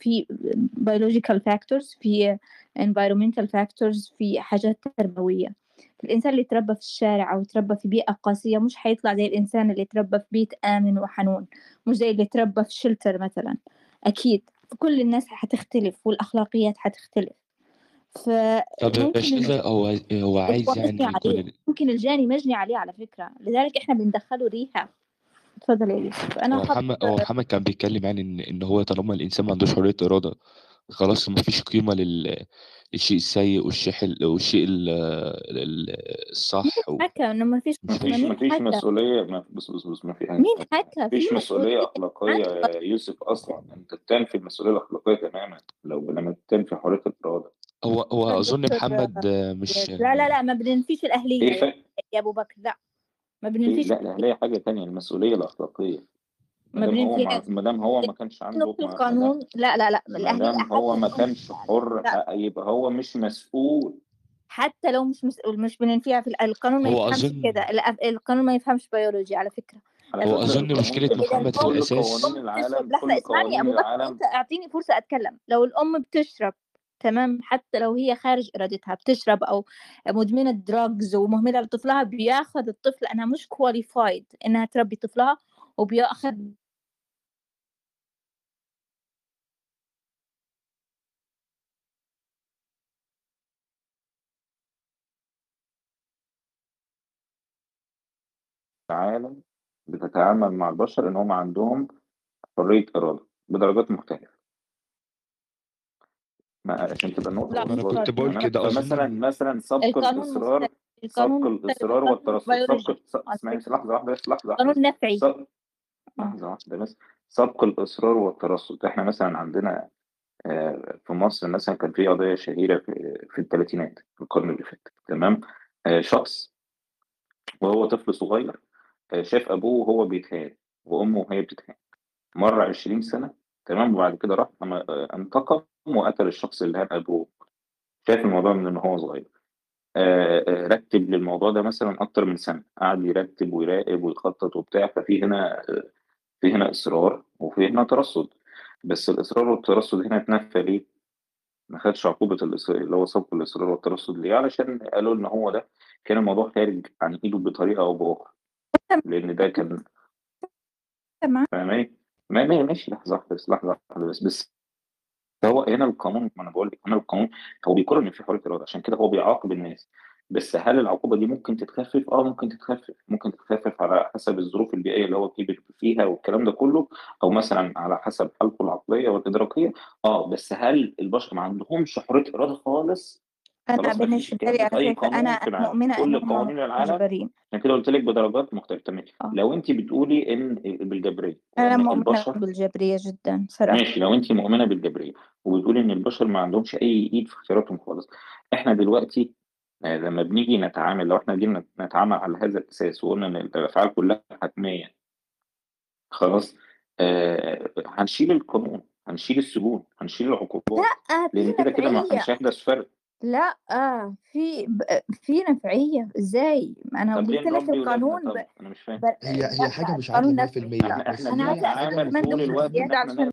في biological factors في environmental factors في حاجات تربوية. الإنسان اللي تربى في الشارع أو تربى في بيئة قاسية مش حيطلع زي الإنسان اللي تربى في بيت آمن وحنون مش زي اللي تربى في شلتر مثلا. أكيد كل الناس حتختلف والأخلاقيات حتختلف. طب يا فممكن شذا هو هو عايز يعني يكون ممكن الجاني مجني عليه على فكرة. لذلك إحنا بندخله ريحة. تفضل يا يوسف. أنا هو محمد هو محمد كان بيتكلم يعني إن إن هو طالما الإنسان ما عندوش حرية إرادة خلاص ما فيش قيمة لل للشيء السيء والشيء ال- والشيء ال- ال- الصح مين و... حكى إنه ما فيش مش ما مفيش مين مفيش حكى مسؤولية ما بص بص بص ما في حاجة مين حكى في مفيش مسؤولية أخلاقية يا يوسف أصلا. أنت بتنفي المسؤولية الأخلاقية تماما لو لما تنفي حرية الإرادة هو هو دكتور محمد مش لا لا لا ما بننفيش الأهلية إيه يا, ف... يا أبو بكر لا. ما إيه بننفيش لا لا هي حاجة تانية المسؤولية الأخلاقية. ما دام هو ما ما دام هو ما كانش عنده في ما ما دام القانون لا لا لا ما الأهلية دام هو ما كانش حر لا. ه- يبقى هو مش مسؤول. حتى لو مش مسؤول مش بننفيها في ال- القانون ما هو يفهمش أظن كده. القانون ما يفهمش بيولوجي على فكرة. على هو فكرة مشكلة إذا محمد في الأم كل الأساس قوانين الأم بتشرب. العالم لحظة كل اسمعني يا قوانين أبو بكر العالم أنت أعطيني فرصة أتكلم. لو الأم بتشرب تمام حتى لو هي خارج إرادتها بتشرب أو مدمنة drugs ومهملة لطفلها بياخذ الطفل أنها مش qualified إنها تربي طفلها وبياخذ العالم بتتعامل مع البشر إن هم عندهم حرية إرادة بدرجات مختلفة. ما عشان تبقى النقطه لا ما واضحه كنت بقول كده فمثلا أظن. مثلا سبق القانون مختلف. سبق القانون مختلف. الإصرار القانون والترصد سبق اسمعي بس فكرة لحظة واحدة بس لحظة. واحدة قانون بس نفعي. سبق آه. لحظة واحدة بس. سبق الإصرار والترصد. إحنا مثلا عندنا آه، في مصر مثلا كان في قضية شهيرة في في الثلاثينات في القرن اللي فات. تمام؟ آه، شخص وهو طفل صغير آه، شاف أبوه وهو بيتهان وأمه وهي بتتهان. مر 20 سنة تمام وبعد كده راح انتقم وقتل الشخص اللي هان أبوه. شاف الموضوع من ان هو صغير. رتب للموضوع ده مثلا أكتر من سنة. قعد يرتب ويراقب ويخطط وبتاع ففي هنا في هنا إصرار وفي هنا ترصد. بس الإصرار والترصد هنا اتنفى ليه؟ ما خدش الإصرار اللي هو سبق الإصرار والترصد ليه؟ علشان قالوا إن هو ده كان الموضوع خارج عن إيده بطريقة أو بأخرى. لأن ده كان تمام فاهماني؟ ما ما- ماشي لحظة واحدة بس لحظة واحدة بس بس هو هنا القانون ما أنا بقول لك هنا القانون هو بيقر إن في حرية اراده عشان كده هو بيعاقب الناس بس هل العقوبة دي ممكن تتخفف؟ آه ممكن تتخفف ممكن تتخفف على حسب الظروف البيئية اللي هو كبر فيها والكلام ده كله أو مثلا على حسب حالته العقلية والإدراكية آه بس هل البشر ما عندهمش حرية إرادة خالص؟ خلاص بالنسبة الكلام لي على قانون في أنا العالم مؤمنة كل قوانين العالم مجبرين. عشان كده قلت لك بدرجات مختلفة. تمام. آه. لو أنت بتقولي إن بالجبرية أنا وان مؤمنة البشر بالجبرية جدا صراحة. ماشي. لو أنت مؤمنة بالجبرية وبتقولي إن البشر ما عندهمش أي إيد في اختياراتهم خالص إحنا دلوقتي آه، لما بنيجي نتعامل لو إحنا جينا نتعامل على هذا الأساس وقلنا إن الأفعال كلها حتمية خلاص آه هنشيل القانون هنشيل السجون هنشيل العقوبات. لا في لأن كده كده ما- مش هيحدث فرق. لأ في ب- في نفعية إزاي؟ أنا طب ليه قلت لك نربي ولادنا القانون طب ب... أنا مش فاهم. ب... هي هي حاجة مش القانون نفعي. 100% إحنا بس إحنا أنا هي عايزه حاجة بنتعامل اتمنى طول الوقت إحنا علشان